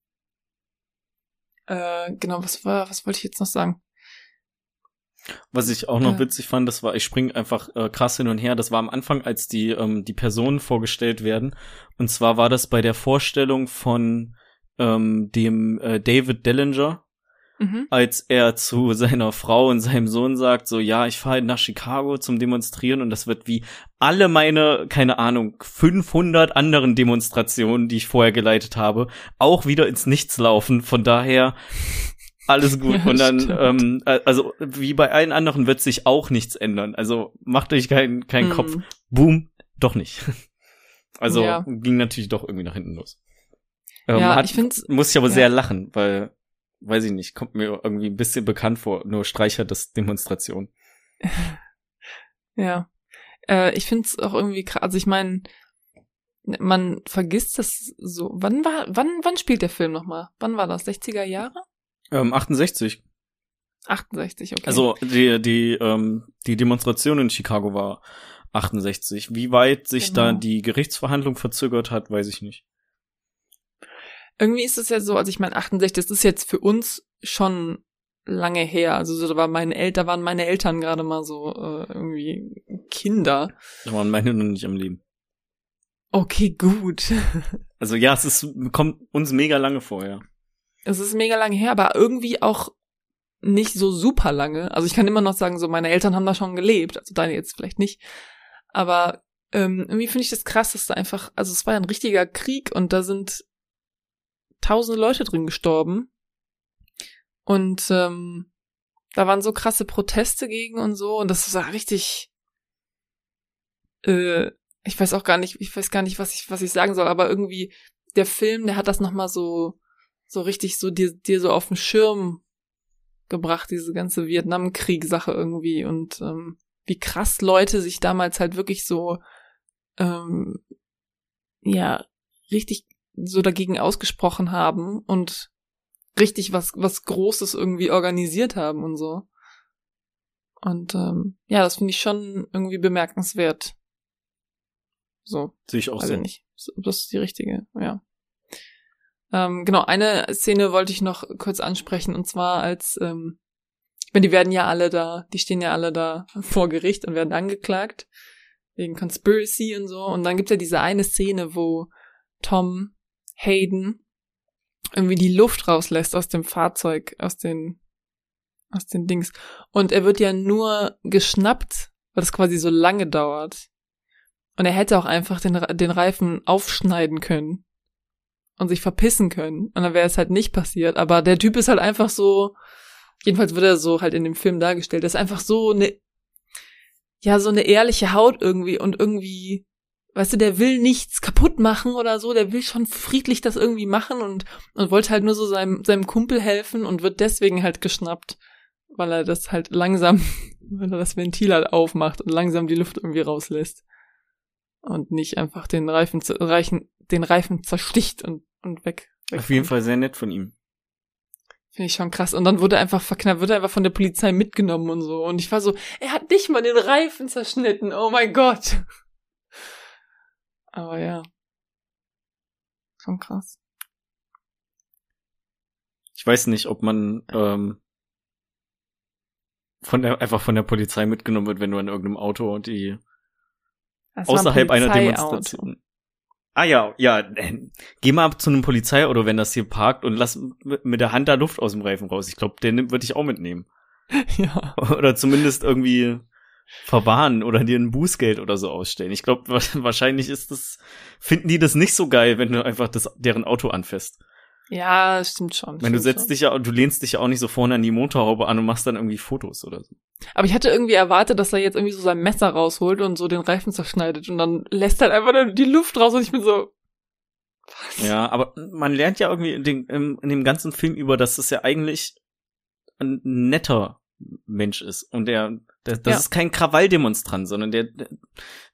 äh, genau, was war, was wollte ich jetzt noch sagen? Was ich auch noch äh. witzig fand, das war, ich spring einfach äh, krass hin und her. Das war am Anfang, als die ähm, die Personen vorgestellt werden. Und zwar war das bei der Vorstellung von ähm, dem äh, David Dellinger, mhm. als er zu seiner Frau und seinem Sohn sagt, so, ja, ich fahre nach Chicago zum Demonstrieren und das wird wie alle meine, keine Ahnung, 500 anderen Demonstrationen, die ich vorher geleitet habe, auch wieder ins Nichts laufen. Von daher alles gut. Ja, und dann, ähm, also wie bei allen anderen wird sich auch nichts ändern. Also macht euch keinen keinen mhm. Kopf. Boom, doch nicht. Also ja. ging natürlich doch irgendwie nach hinten los. Ähm, ja, hat, ich finde, muss ich aber ja. sehr lachen, weil weiß ich nicht, kommt mir irgendwie ein bisschen bekannt vor, nur streichert das Demonstration. ja. Äh, ich finde es auch irgendwie krass. Also ich meine, man vergisst das so. Wann war, wann, wann spielt der Film nochmal? Wann war das? 60er Jahre? Ähm, 68. 68, okay. Also die, die, ähm, die Demonstration in Chicago war 68. Wie weit sich Genau. da die Gerichtsverhandlung verzögert hat, weiß ich nicht. Irgendwie ist es ja so, also ich meine 68, das ist jetzt für uns schon lange her. Also so, da war meine Eltern, waren meine Eltern gerade mal so äh, irgendwie Kinder. Da waren meine noch nicht am Leben. Okay, gut. Also ja, es ist, kommt uns mega lange vorher. Es ist mega lange her, aber irgendwie auch nicht so super lange. Also ich kann immer noch sagen, so meine Eltern haben da schon gelebt, also deine jetzt vielleicht nicht. Aber ähm, irgendwie finde ich das krass, dass da einfach, also es war ja ein richtiger Krieg und da sind tausende Leute drin gestorben. Und ähm, da waren so krasse Proteste gegen und so und das war richtig äh, ich weiß auch gar nicht, ich weiß gar nicht, was ich, was ich sagen soll, aber irgendwie der Film, der hat das nochmal so, so richtig so dir, dir so auf den Schirm gebracht, diese ganze Vietnamkrieg-Sache irgendwie und ähm, wie krass Leute sich damals halt wirklich so, ähm, ja, richtig so dagegen ausgesprochen haben und richtig was, was Großes irgendwie organisiert haben und so. Und ähm, ja, das finde ich schon irgendwie bemerkenswert. So, Sehe ich auch weiß so. ich nicht. Das ist die richtige, ja. Ähm, genau, eine Szene wollte ich noch kurz ansprechen, und zwar als, ähm, ich meine, die werden ja alle da, die stehen ja alle da vor Gericht und werden angeklagt, wegen Conspiracy und so. Und dann gibt's ja diese eine Szene, wo Tom Hayden irgendwie die Luft rauslässt aus dem Fahrzeug, aus den, aus den Dings. Und er wird ja nur geschnappt, weil das quasi so lange dauert. Und er hätte auch einfach den, den Reifen aufschneiden können und sich verpissen können. Und dann wäre es halt nicht passiert. Aber der Typ ist halt einfach so, jedenfalls wird er so halt in dem Film dargestellt, der ist einfach so eine, ja, so eine ehrliche Haut irgendwie und irgendwie, weißt du, der will nichts kaputt machen oder so, der will schon friedlich das irgendwie machen und, und wollte halt nur so seinem, seinem Kumpel helfen und wird deswegen halt geschnappt, weil er das halt langsam, weil er das Ventil halt aufmacht und langsam die Luft irgendwie rauslässt und nicht einfach den Reifen, zer- Reichen, den Reifen zersticht und, und weg. weg Auf jeden Fall sehr nett von ihm. Finde ich schon krass. Und dann wurde er einfach verknappt, wurde er einfach von der Polizei mitgenommen und so. Und ich war so, er hat nicht mal den Reifen zerschnitten. Oh mein Gott. Aber ja. Schon krass. Ich weiß nicht, ob man ähm, von der, einfach von der Polizei mitgenommen wird, wenn du an irgendeinem Auto und die Das war ein außerhalb einer. Demonstration. Ah ja, ja, äh, geh mal zu einem Polizeiauto, wenn das hier parkt und lass mit mit der Hand da Luft aus dem Reifen raus. Ich glaube, den würde ich auch mitnehmen. Ja. Oder zumindest irgendwie verwarnen oder dir ein Bußgeld oder so ausstellen. Ich glaube, wahrscheinlich ist das, finden die das nicht so geil, wenn du einfach das, deren Auto anfährst. Ja, stimmt schon. Wenn du setzt schon. dich ja, du lehnst dich ja auch nicht so vorne an die Motorhaube an und machst dann irgendwie Fotos oder so. Aber ich hatte irgendwie erwartet, dass er jetzt irgendwie so sein Messer rausholt und so den Reifen zerschneidet und dann lässt er halt einfach die Luft raus und ich bin so, was? Ja, aber man lernt ja irgendwie in dem, in dem ganzen Film über, dass es ja eigentlich ein netter Mensch ist. Und der, der das Ja. ist kein Krawalldemonstrant, sondern der,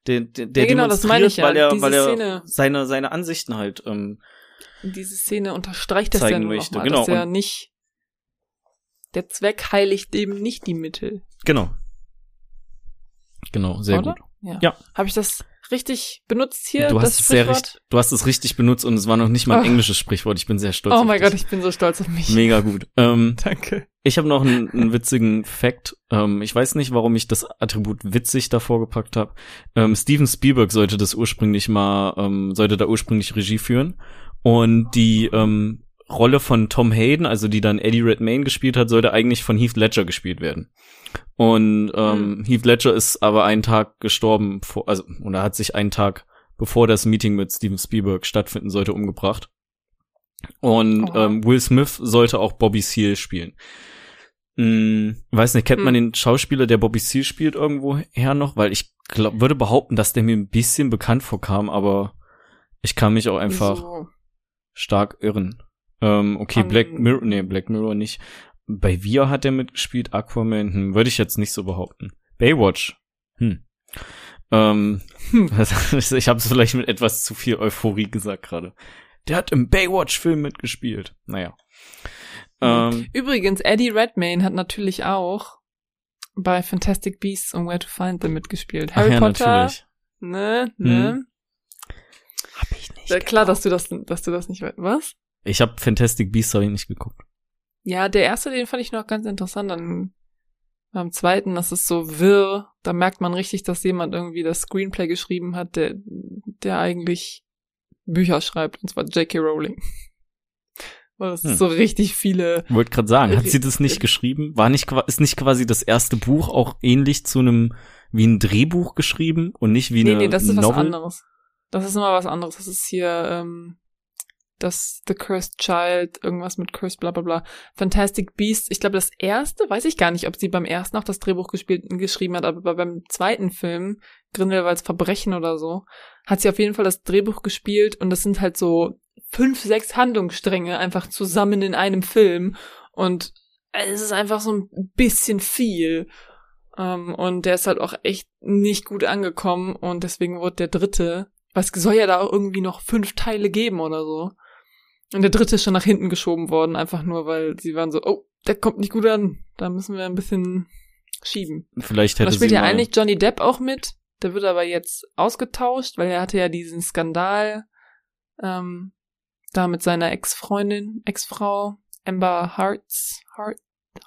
der, der, der Ja, genau, das meine ich ja. weil er, Diese weil er Szene. seine, seine Ansichten halt, ähm, diese Szene unterstreicht das ja nur möchte, nochmal, genau. dass er nicht, der Zweck heiligt eben nicht die Mittel. genau. Genau, sehr oder? gut. Ja. Ja. Habe ich das richtig benutzt hier? Du das hast es sehr richtig, du hast es richtig benutzt und es war noch nicht mal ein Oh. englisches Sprichwort. Ich bin sehr stolz. Oh mein. Gott, ich bin so stolz auf mich. Mega gut. Ähm, Danke. Ich habe noch einen, einen witzigen Fact. Ähm, ich weiß nicht, warum ich das Attribut witzig davor gepackt habe. Ähm, Steven Spielberg sollte das ursprünglich mal, ähm, sollte da ursprünglich Regie führen. Und die ähm, Rolle von Tom Hayden, also die dann Eddie Redmayne gespielt hat, sollte eigentlich von Heath Ledger gespielt werden. Und ähm, Heath Ledger ist aber einen Tag gestorben, vor, also oder hat sich einen Tag bevor das Meeting mit Steven Spielberg stattfinden sollte umgebracht. Und Oha. ähm, Will Smith sollte auch Bobby Seale spielen. Hm, weiß nicht, kennt man Hm. den Schauspieler, der Bobby Seale spielt, irgendwo her noch? Weil ich glaub, würde behaupten, dass der mir ein bisschen bekannt vorkam, aber ich kann mich auch einfach So. stark irren. Ähm, okay, An- Black Mirror, nee, Black Mirror nicht. Bei Wir hat er mitgespielt, Aquaman, hm, würde ich jetzt nicht so behaupten. Baywatch, hm. Ähm, Hm. ich habe es vielleicht mit etwas zu viel Euphorie gesagt gerade. Der hat im Baywatch-Film mitgespielt. Naja. Ähm, Übrigens, Eddie Redmayne hat natürlich auch bei Fantastic Beasts und Where to Find Them mitgespielt. Harry ja, Potter, natürlich. ne, ne. Hm. Hab ich nicht. Ja, klar, dass du das, dass du das nicht weißt. Was? Ich habe Fantastic Beasts hab ich nicht geguckt. Ja, der erste, den fand ich noch ganz interessant. Dann beim zweiten, das ist so wirr. Da merkt man richtig, dass jemand irgendwie das Screenplay geschrieben hat, der, der eigentlich Bücher schreibt, und zwar J.K. Rowling. Weil das Hm. so richtig viele. Wollte gerade sagen, hat Äh, sie das nicht geschrieben? War nicht ist nicht quasi das erste Buch auch ähnlich zu einem wie ein Drehbuch geschrieben und nicht wie Nee, eine nee, das ist was Novel? anderes. Das ist immer was anderes. Das ist hier, ähm, das The Cursed Child, irgendwas mit Cursed, bla bla bla. Fantastic Beasts, ich glaube, das erste, weiß ich gar nicht, ob sie beim ersten auch das Drehbuch gespielt, geschrieben hat, aber beim zweiten Film, Grindelwalds Verbrechen oder so, hat sie auf jeden Fall das Drehbuch gespielt und das sind halt so fünf, sechs Handlungsstränge einfach zusammen in einem Film und es ist einfach so ein bisschen viel. Ähm, und der ist halt auch echt nicht gut angekommen und deswegen wurde der dritte, was soll ja da auch irgendwie noch fünf Teile geben oder so. Und der dritte ist schon nach hinten geschoben worden, einfach nur, weil sie waren so, oh, der kommt nicht gut an, da müssen wir ein bisschen schieben. Vielleicht Da hätte spielt sie ja eigentlich Johnny Depp auch mit, der wird aber jetzt ausgetauscht, weil er hatte ja diesen Skandal ähm, da mit seiner Ex-Freundin, Ex-Frau, Amber Hearts. Hart,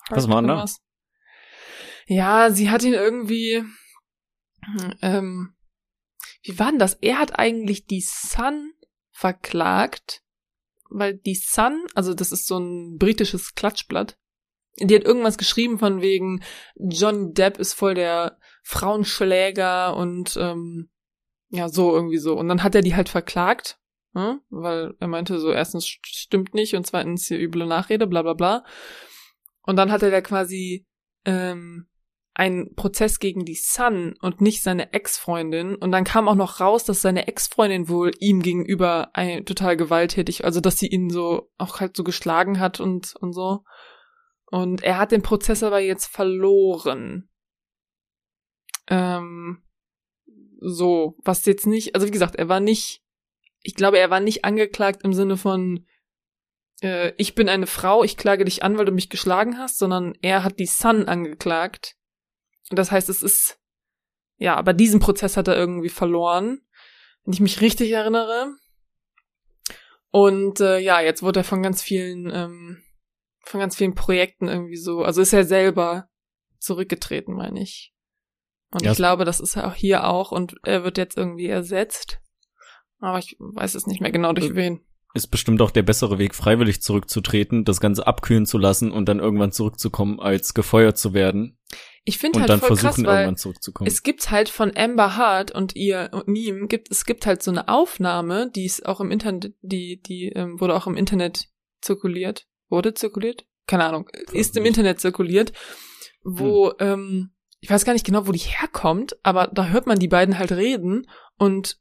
Hart, Was war da? irgendwas. Ja, sie hat ihn irgendwie, ähm, wie war denn das? Er hat eigentlich die Sun verklagt, weil die Sun, also das ist so ein britisches Klatschblatt, die hat irgendwas geschrieben von wegen, Johnny Depp ist voll der Frauenschläger und ähm, ja, so irgendwie so. Und dann hat er die halt verklagt, ne? weil er meinte so, erstens st- stimmt nicht und zweitens hier üble Nachrede, bla bla bla. Und dann hatte er quasi ähm, einen Prozess gegen die Sun und nicht seine Ex-Freundin. Und dann kam auch noch raus, dass seine Ex-Freundin wohl ihm gegenüber ein, total gewalttätig, also dass sie ihn so auch halt so geschlagen hat und, und so. Und er hat den Prozess aber jetzt verloren. Ähm, so, was jetzt nicht, also wie gesagt, er war nicht, ich glaube, er war nicht angeklagt im Sinne von, äh, ich bin eine Frau, ich klage dich an, weil du mich geschlagen hast, sondern er hat die Sun angeklagt. Und das heißt, es ist, ja, aber diesen Prozess hat er irgendwie verloren, wenn ich mich richtig erinnere. Und äh, ja, jetzt wurde er von ganz vielen, ähm, von ganz vielen Projekten irgendwie so, also ist er selber zurückgetreten, meine ich. Und Ja, ich glaube, das ist er auch hier auch und er wird jetzt irgendwie ersetzt. Aber ich weiß es nicht mehr genau durch Äh, wen. ist bestimmt auch der bessere Weg, freiwillig zurückzutreten, das Ganze abkühlen zu lassen und dann irgendwann zurückzukommen, als gefeuert zu werden Ich finde halt dann voll versuchen, krass, irgendwann zurückzukommen. es gibt halt von Amber Hart und ihr und ihm gibt es gibt halt so eine Aufnahme, die ist auch im Internet, die die ähm, wurde auch im Internet zirkuliert, wurde zirkuliert, keine Ahnung, ist im Internet zirkuliert, wo ähm, ich weiß gar nicht genau, wo die herkommt, aber da hört man die beiden halt reden und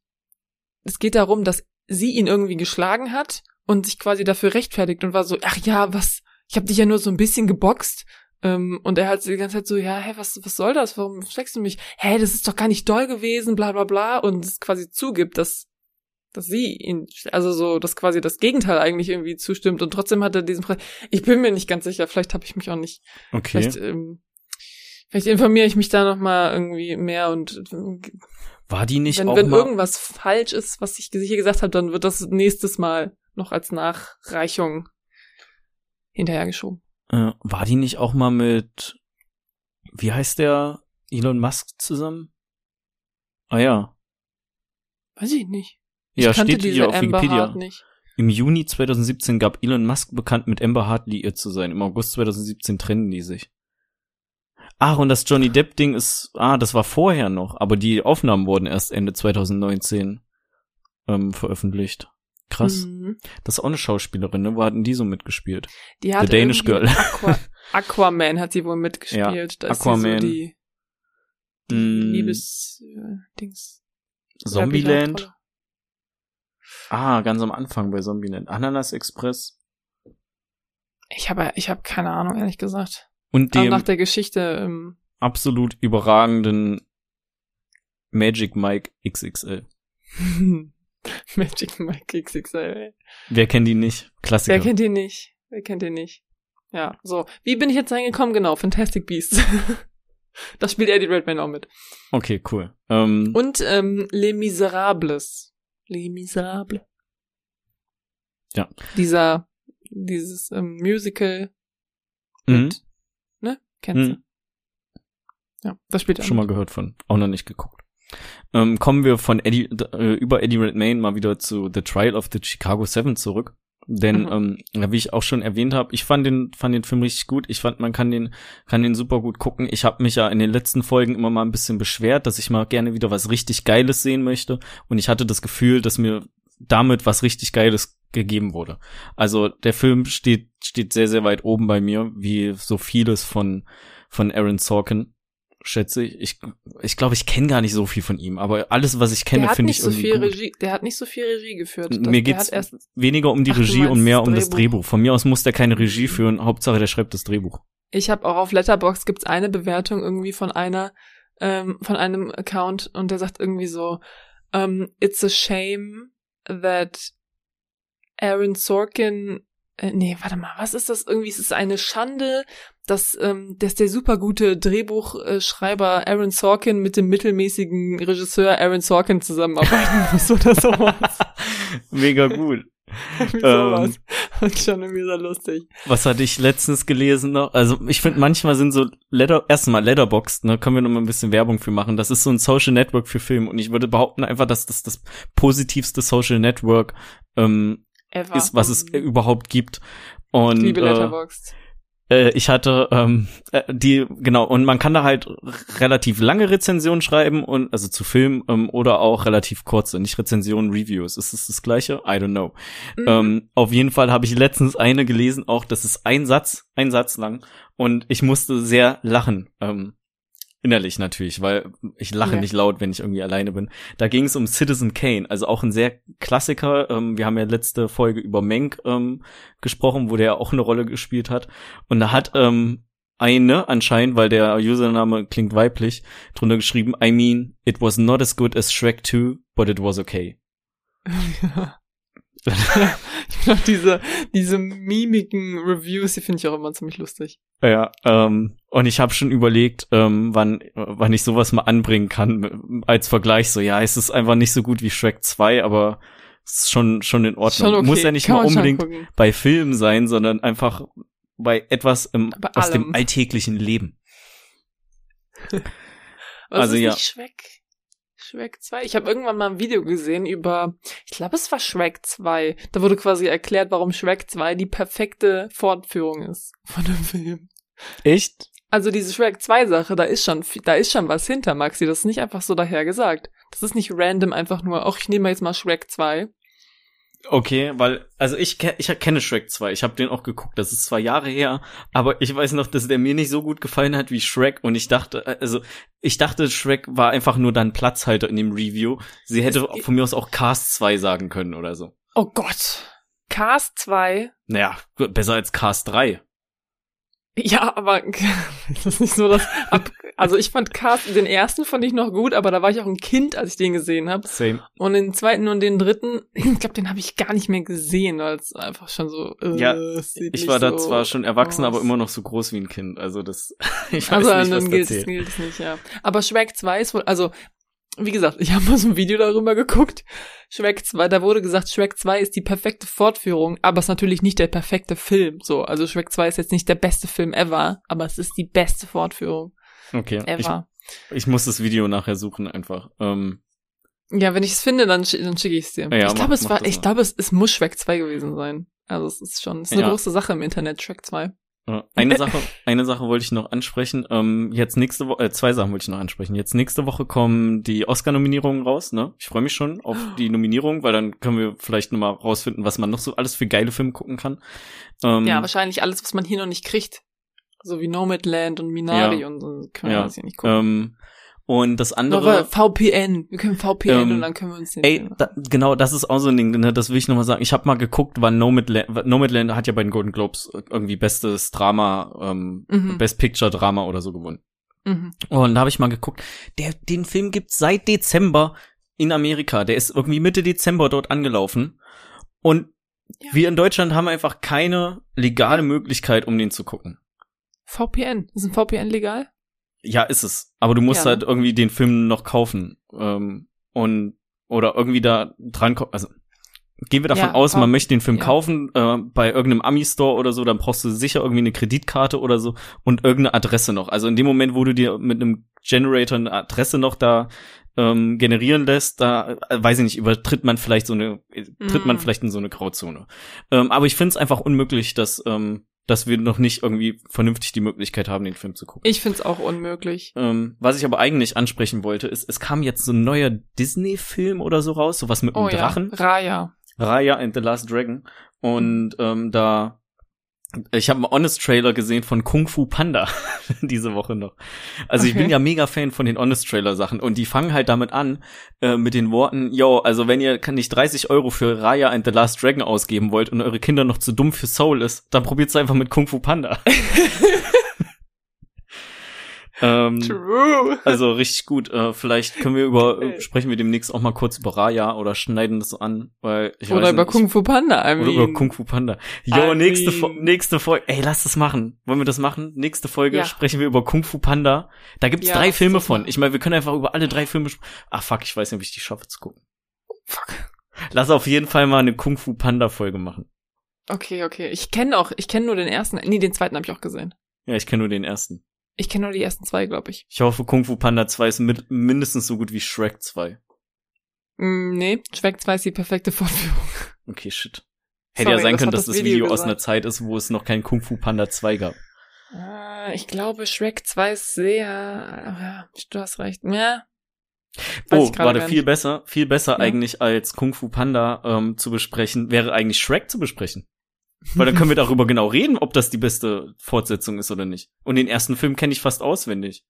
es geht darum, dass sie ihn irgendwie geschlagen hat und sich quasi dafür rechtfertigt und war so, ach ja, was, ich habe dich ja nur so ein bisschen geboxt. Ähm, und er halt die ganze Zeit so, ja, hä, was, was soll das? Warum schlägst du mich? Hä, das ist doch gar nicht doll gewesen, bla bla bla. Und es quasi zugibt, dass, dass sie ihn, also so, dass quasi das Gegenteil eigentlich irgendwie zustimmt. Und trotzdem hat er diesen Preis. Ich bin mir nicht ganz sicher, vielleicht habe ich mich auch nicht. okay. Vielleicht, ähm, vielleicht informiere ich mich da noch mal irgendwie mehr und War die nicht wenn, auch wenn mal, irgendwas falsch ist, was ich hier gesagt habe, dann wird das nächstes Mal noch als Nachreichung hinterhergeschoben. Äh, war die nicht auch mal mit, wie heißt der, Elon Musk zusammen? Ah ja. Weiß ich nicht. Ich Ja, steht hier auf Amber Wikipedia. Im Juni 2017 gab Elon Musk bekannt, mit Amber Hart liiert zu sein. Im August 2017 trennen die sich. Ach, und das Johnny Depp Ding ist, ah, das war vorher noch, aber die Aufnahmen wurden erst Ende 2019 ähm, veröffentlicht. Krass. Mhm. Das ist auch eine Schauspielerin, ne? Wo hatten die so mitgespielt? Die hat The Danish Girl. Aqua Aquaman hat sie wohl mitgespielt. da ist Aquaman. sie so die, die Mm. Liebes äh. Zombieland. Ah, ganz am Anfang bei Zombieland. Ananas Express. Ich habe ich habe keine Ahnung ehrlich gesagt. Und Aber dem nach der Geschichte ähm, absolut überragenden Magic Mike XXL. Magic Mike XXL. Wer kennt ihn nicht? Klassiker. Wer kennt ihn nicht? Wer kennt ihn nicht? Ja, so. Wie bin ich jetzt reingekommen? Genau, Fantastic Beasts. Da spielt Eddie Redmayne auch mit. Okay, cool. Ähm, Und ähm, Les Miserables. Les Miserables. Ja. Dieser, dieses ähm, Musical mhm. mit, ne? Kennst du? Mhm. Ja, das spielt er Schon mal gehört von. Auch noch nicht geguckt. Ähm, kommen wir von Eddie, äh, über Eddie Redmayne mal wieder zu The Trial of the Chicago Seven zurück. Denn, Mhm. ähm, wie ich auch schon erwähnt habe, ich fand den, fand den Film richtig gut. Ich fand, man kann den, kann den super gut gucken. Ich habe mich ja in den letzten Folgen immer mal ein bisschen beschwert, dass ich mal gerne wieder was richtig Geiles sehen möchte. Und ich hatte das Gefühl, dass mir damit was richtig Geiles gegeben wurde. Also der Film steht, steht sehr, sehr weit oben bei mir, wie so vieles von, von Aaron Sorkin, schätze ich. Ich ich, glaube, ich kenne gar nicht so viel von ihm, aber alles, was ich kenne, der hat finde ich nicht so irgendwie viel gut. Regie, der hat nicht so viel Regie geführt. Das- Mir geht's weniger um die Ach, Regie und mehr das um das Drehbuch. Von mir aus muss der keine Regie führen, Hauptsache der schreibt das Drehbuch. ich habe auch auf Letterbox gibt's eine Bewertung irgendwie von einer, ähm, von einem Account und der sagt irgendwie so, ähm, it's a shame that Aaron Sorkin, äh, nee, warte mal, was ist das irgendwie? Es ist eine Schande, dass, ähm, dass der super gute Drehbuchschreiber Aaron Sorkin mit dem mittelmäßigen Regisseur Aaron Sorkin zusammenarbeiten muss oder sowas. Mega gut. Ähm, sowas. Und schon irgendwie so lustig. Was hatte ich letztens gelesen noch? Also ich finde manchmal sind so Letter erstmal Letterboxd, ne, können wir noch mal ein bisschen Werbung für machen. Das ist so ein Social Network für Film und ich würde behaupten einfach, dass das das positivste Social Network ähm, Ever. ist, was es überhaupt gibt. Und Ich liebe äh, Letterboxd. äh, ich hatte ähm, äh, die genau und man kann da halt relativ lange Rezensionen schreiben und also zu Filmen ähm, oder auch relativ kurze, nicht Rezensionen, Reviews. Ist es das gleiche? I don't know. Mhm. Ähm, auf jeden Fall habe ich letztens eine gelesen, auch das ist ein Satz, ein Satz lang und ich musste sehr lachen. Ähm, innerlich natürlich, weil ich lache Ja. nicht laut, wenn ich irgendwie alleine bin. Da ging es um Citizen Kane, also auch ein sehr Klassiker. Ähm, wir haben ja letzte Folge über Menk ähm, gesprochen, wo der auch eine Rolle gespielt hat. Und da hat ähm, eine anscheinend, weil der Username klingt weiblich, drunter geschrieben, I mean, it was not as good as Shrek 2, but it was okay. ich glaube, diese, diese mimiken Reviews, die finde ich auch immer ziemlich lustig. Ja, ähm, und ich habe schon überlegt, ähm, wann, wann ich sowas mal anbringen kann als Vergleich. So, ja, es ist einfach nicht so gut wie Shrek 2, aber es ist schon schon in Ordnung. Schon okay. Muss ja nicht Kann mal unbedingt bei Filmen sein, sondern einfach bei etwas im, Bei aus dem alltäglichen Leben. Also ist ja. nicht Shrek? Shrek 2? Ich habe irgendwann mal ein Video gesehen über, ich glaube, es war Shrek 2. Da wurde quasi erklärt, warum Shrek 2 die perfekte Fortführung ist von dem Film. Echt? Also diese Shrek 2 Sache, da ist schon, da ist schon was hinter, Maxi. Das ist nicht einfach so daher gesagt. Das ist nicht random einfach nur, ach, ich nehme jetzt mal Shrek 2. Okay, weil, also ich, ich kenne Shrek 2, ich habe den auch geguckt, das ist zwar Jahre her, aber ich weiß noch, dass der mir nicht so gut gefallen hat wie Shrek und ich dachte, äh, also ich dachte, Shrek war einfach nur dann Platzhalter in dem Review. Sie hätte von mir aus auch Cast 2 sagen können oder so. Oh Gott. Cast 2. Naja, besser als Cast 3. Ja, aber das ist nicht so, dass ab, also ich fand Cast, den ersten fand ich noch gut, aber da war ich auch ein Kind, als ich den gesehen habe. Same. Und den zweiten und den dritten, ich glaube, den habe ich gar nicht mehr gesehen, weil es einfach schon so. Äh, Ja, Ich war da so zwar schon erwachsen, aber aus. immer noch so groß wie ein Kind. Also das, ich weiß Also nicht, was dann gilt es nicht, ja. Aber Shrek 2 ist wohl, also wie gesagt, ich habe mal so ein Video darüber geguckt. Shrek 2, da wurde gesagt, Shrek 2 ist die perfekte Fortführung, aber es ist natürlich nicht der perfekte Film. So, also Shrek 2 ist jetzt nicht der beste Film ever, aber es ist die beste Fortführung Okay, ich, ever. ich muss das Video nachher suchen einfach. Ähm, Ja, wenn ich es finde, dann, schi- dann schicke ich es dir. Ja, ich glaube, es war, ich glaube, es, es muss Shrek 2 gewesen sein. Also es ist schon, es ist eine Ja. große Sache im Internet, Shrek 2. Eine Sache, eine Sache wollte ich noch ansprechen. Ähm, jetzt nächste Woche, äh, zwei Sachen wollte ich noch ansprechen. Jetzt nächste Woche kommen die Oscar-Nominierungen raus. Ne, ich freue mich schon auf die Nominierung, weil dann können wir vielleicht noch mal rausfinden, was man noch so alles für geile Filme gucken kann. Ähm, Ja, wahrscheinlich alles, was man hier noch nicht kriegt. So wie Nomadland und Minari Ja. und so, können wir Ja. das hier nicht gucken. ähm, und das andere. äh, VPN. Wir können VPN Ähm, und dann können wir uns den Ey, da, genau, das ist auch so ein Ding, ne, das will ich nochmal sagen. Ich habe mal geguckt, wann Nomadland, Nomadland hat ja bei den Golden Globes irgendwie bestes Drama, ähm, Mhm. Best Picture Drama oder so gewonnen. Mhm. Und da habe ich mal geguckt, der, den Film gibt's seit Dezember in Amerika. Der ist irgendwie Mitte Dezember dort angelaufen. Und Ja. wir in Deutschland haben einfach keine legale Möglichkeit, um den zu gucken. VPN. Ist ein VPN legal? Ja, ist es. Aber du musst Ja, halt irgendwie den Film noch kaufen. Ähm, und oder irgendwie da dran kommen. Also gehen wir davon Ja, aus, man möchte den Film ja. kaufen äh, bei irgendeinem Ami-Store oder so, dann brauchst du sicher irgendwie eine Kreditkarte oder so und irgendeine Adresse noch. Also in dem Moment, wo du dir mit einem Generator eine Adresse noch da ähm, generieren lässt, da äh, weiß ich nicht, übertritt man vielleicht so eine, äh, tritt man Mm. vielleicht in so eine Grauzone. Ähm, aber ich finde es einfach unmöglich, dass ähm, dass wir noch nicht irgendwie vernünftig die Möglichkeit haben, den Film zu gucken. Ich find's auch unmöglich. Ähm, was ich aber eigentlich ansprechen wollte, ist, es kam jetzt so ein neuer Disney-Film oder so raus, sowas mit einem Oh ja, Drachen. Raya. Raya and the Last Dragon. Und ähm, da, ich habe einen Honest-Trailer gesehen von Kung Fu Panda diese Woche noch. Also ich Okay. bin ja mega Fan von den Honest-Trailer-Sachen und die fangen halt damit an äh, mit den Worten, yo, also wenn ihr kann nicht 30 Euro für Raya and the Last Dragon ausgeben wollt und eure Kinder noch zu dumm für Soul ist, dann probiert's einfach mit Kung Fu Panda. ähm, True. also richtig gut. Äh, vielleicht können wir über Okay. sprechen wir demnächst auch mal kurz über Raya oder schneiden das so an, weil ich Oder weiß über nicht, Kung Fu Panda, I oder mean. über Kung Fu Panda. Jo, I nächste Fo mean- nächste Folge. Ey, lass das machen. Wollen wir das machen? Nächste Folge Ja. sprechen wir über Kung Fu Panda. Da gibt's Ja, drei Filme von. Ich meine, wir können einfach über alle drei Filme Ach fuck, ich weiß nicht, ob ich die schaffe zu gucken. Fuck. Lass auf jeden Fall mal eine Kung Fu Panda Folge machen. Okay, okay. Ich kenne auch, ich kenne nur den ersten. Nee, den zweiten habe ich auch gesehen. Ja, ich kenne nur den ersten. Ich kenne nur die ersten zwei, glaube ich. Ich hoffe, Kung Fu Panda 2 ist mit, mindestens so gut wie Shrek 2. Mm, nee, Shrek 2 ist die perfekte Fortführung. Okay, shit. Hätte Sorry, ja sein das können, dass das Video, Video aus einer. Zeit ist, wo es noch kein Kung Fu Panda 2 gab. Äh, ich glaube, Shrek 2 ist sehr. Ja, du hast recht. Ja. Weiß Oh, warte, viel besser, viel besser Ja. eigentlich als Kung Fu Panda ähm, zu besprechen, wäre eigentlich Shrek zu besprechen. Weil dann können wir darüber genau reden, ob das die beste Fortsetzung ist oder nicht. Und den ersten Film kenne ich fast auswendig.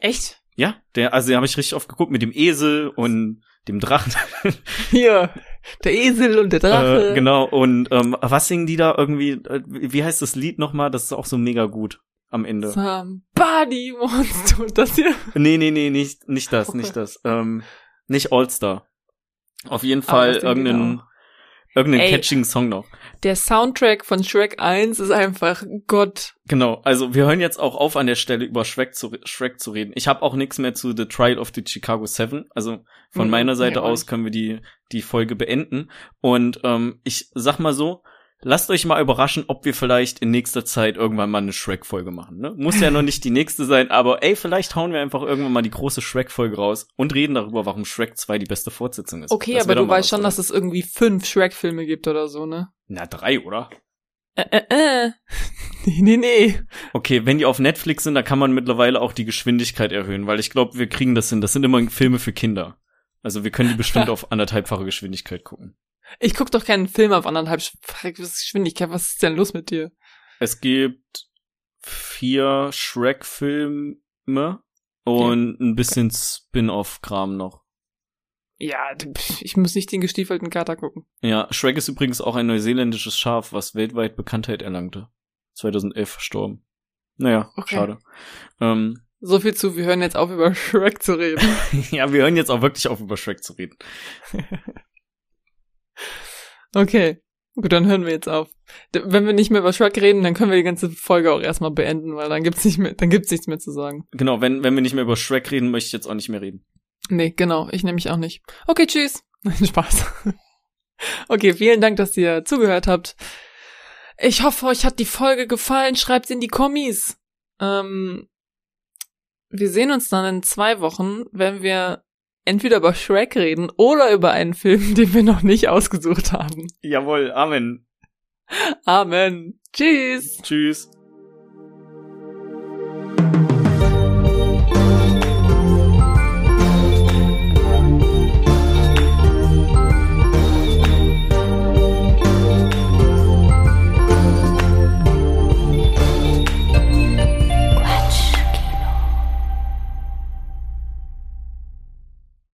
Echt? Ja, der, also den habe ich richtig oft geguckt mit dem Esel und dem Drachen. Hier, der Esel und der Drache. äh, genau, und ähm, was singen die da irgendwie, äh, wie heißt das Lied nochmal? Das ist auch so mega gut am Ende. Somebody wants to. Das hier. Nee, nee, nee, nicht, nicht das, nicht das. Ähm, nicht All-Star. Auf jeden Fall irgendeinen? Irgendeinen Ey. catching Song noch. Der Soundtrack von Shrek 1 ist einfach Gott. Genau, also wir hören jetzt auch auf an der Stelle über Shrek zu, Shrek zu reden. Ich habe auch nichts mehr zu The Trial of the Chicago Seven. Also von Mhm, meiner Seite aus können wir die, die Folge beenden. Und ähm, ich sag mal so, lasst euch mal überraschen, ob wir vielleicht in nächster Zeit irgendwann mal eine Shrek-Folge machen. Ne? Muss ja noch nicht die nächste sein, aber ey, vielleicht hauen wir einfach irgendwann mal die große Shrek-Folge raus und reden darüber, warum Shrek 2 die beste Fortsetzung ist. Okay, Das aber du weißt schon, oder? dass es irgendwie fünf Shrek-Filme gibt oder so, ne? Na, drei, oder? Äh, äh, äh. Nee, nee, nee. Okay, wenn die auf Netflix sind, dann kann man mittlerweile auch die Geschwindigkeit erhöhen, weil ich glaube, wir kriegen das hin. Das sind immer Filme für Kinder. Also wir können die bestimmt auf anderthalbfache Geschwindigkeit gucken. Ich guck doch keinen Film auf anderthalb Sch- Geschwindigkeit. Was ist denn los mit dir? Es gibt vier Shrek-Filme und ein bisschen Spin-off-Kram noch. Ja, ich muss nicht den gestiefelten Kater gucken. Ja, Shrek ist übrigens auch ein neuseeländisches Schaf, was weltweit Bekanntheit erlangte. 2011 verstorben. Naja, Okay. schade. Ähm, So viel zu, wir hören jetzt auf, über Shrek zu reden. ja, wir hören jetzt auch wirklich auf, über Shrek zu reden. Okay. Gut, dann hören wir jetzt auf. Wenn wir nicht mehr über Shrek reden, dann können wir die ganze Folge auch erstmal beenden, weil dann gibt's nicht mehr, dann gibt's nichts mehr zu sagen. Genau, wenn, wenn wir nicht mehr über Shrek reden, möchte ich jetzt auch nicht mehr reden. Nee, genau, ich nehme mich auch nicht. Okay, tschüss. Spaß. Okay, vielen Dank, dass ihr zugehört habt. Ich hoffe, euch hat die Folge gefallen. Schreibt's in die Kommis. Ähm, wir sehen uns dann in zwei Wochen, wenn wir entweder über Shrek reden oder über einen Film, den wir noch nicht ausgesucht haben. Jawohl, Amen. Amen. Tschüss. Tschüss.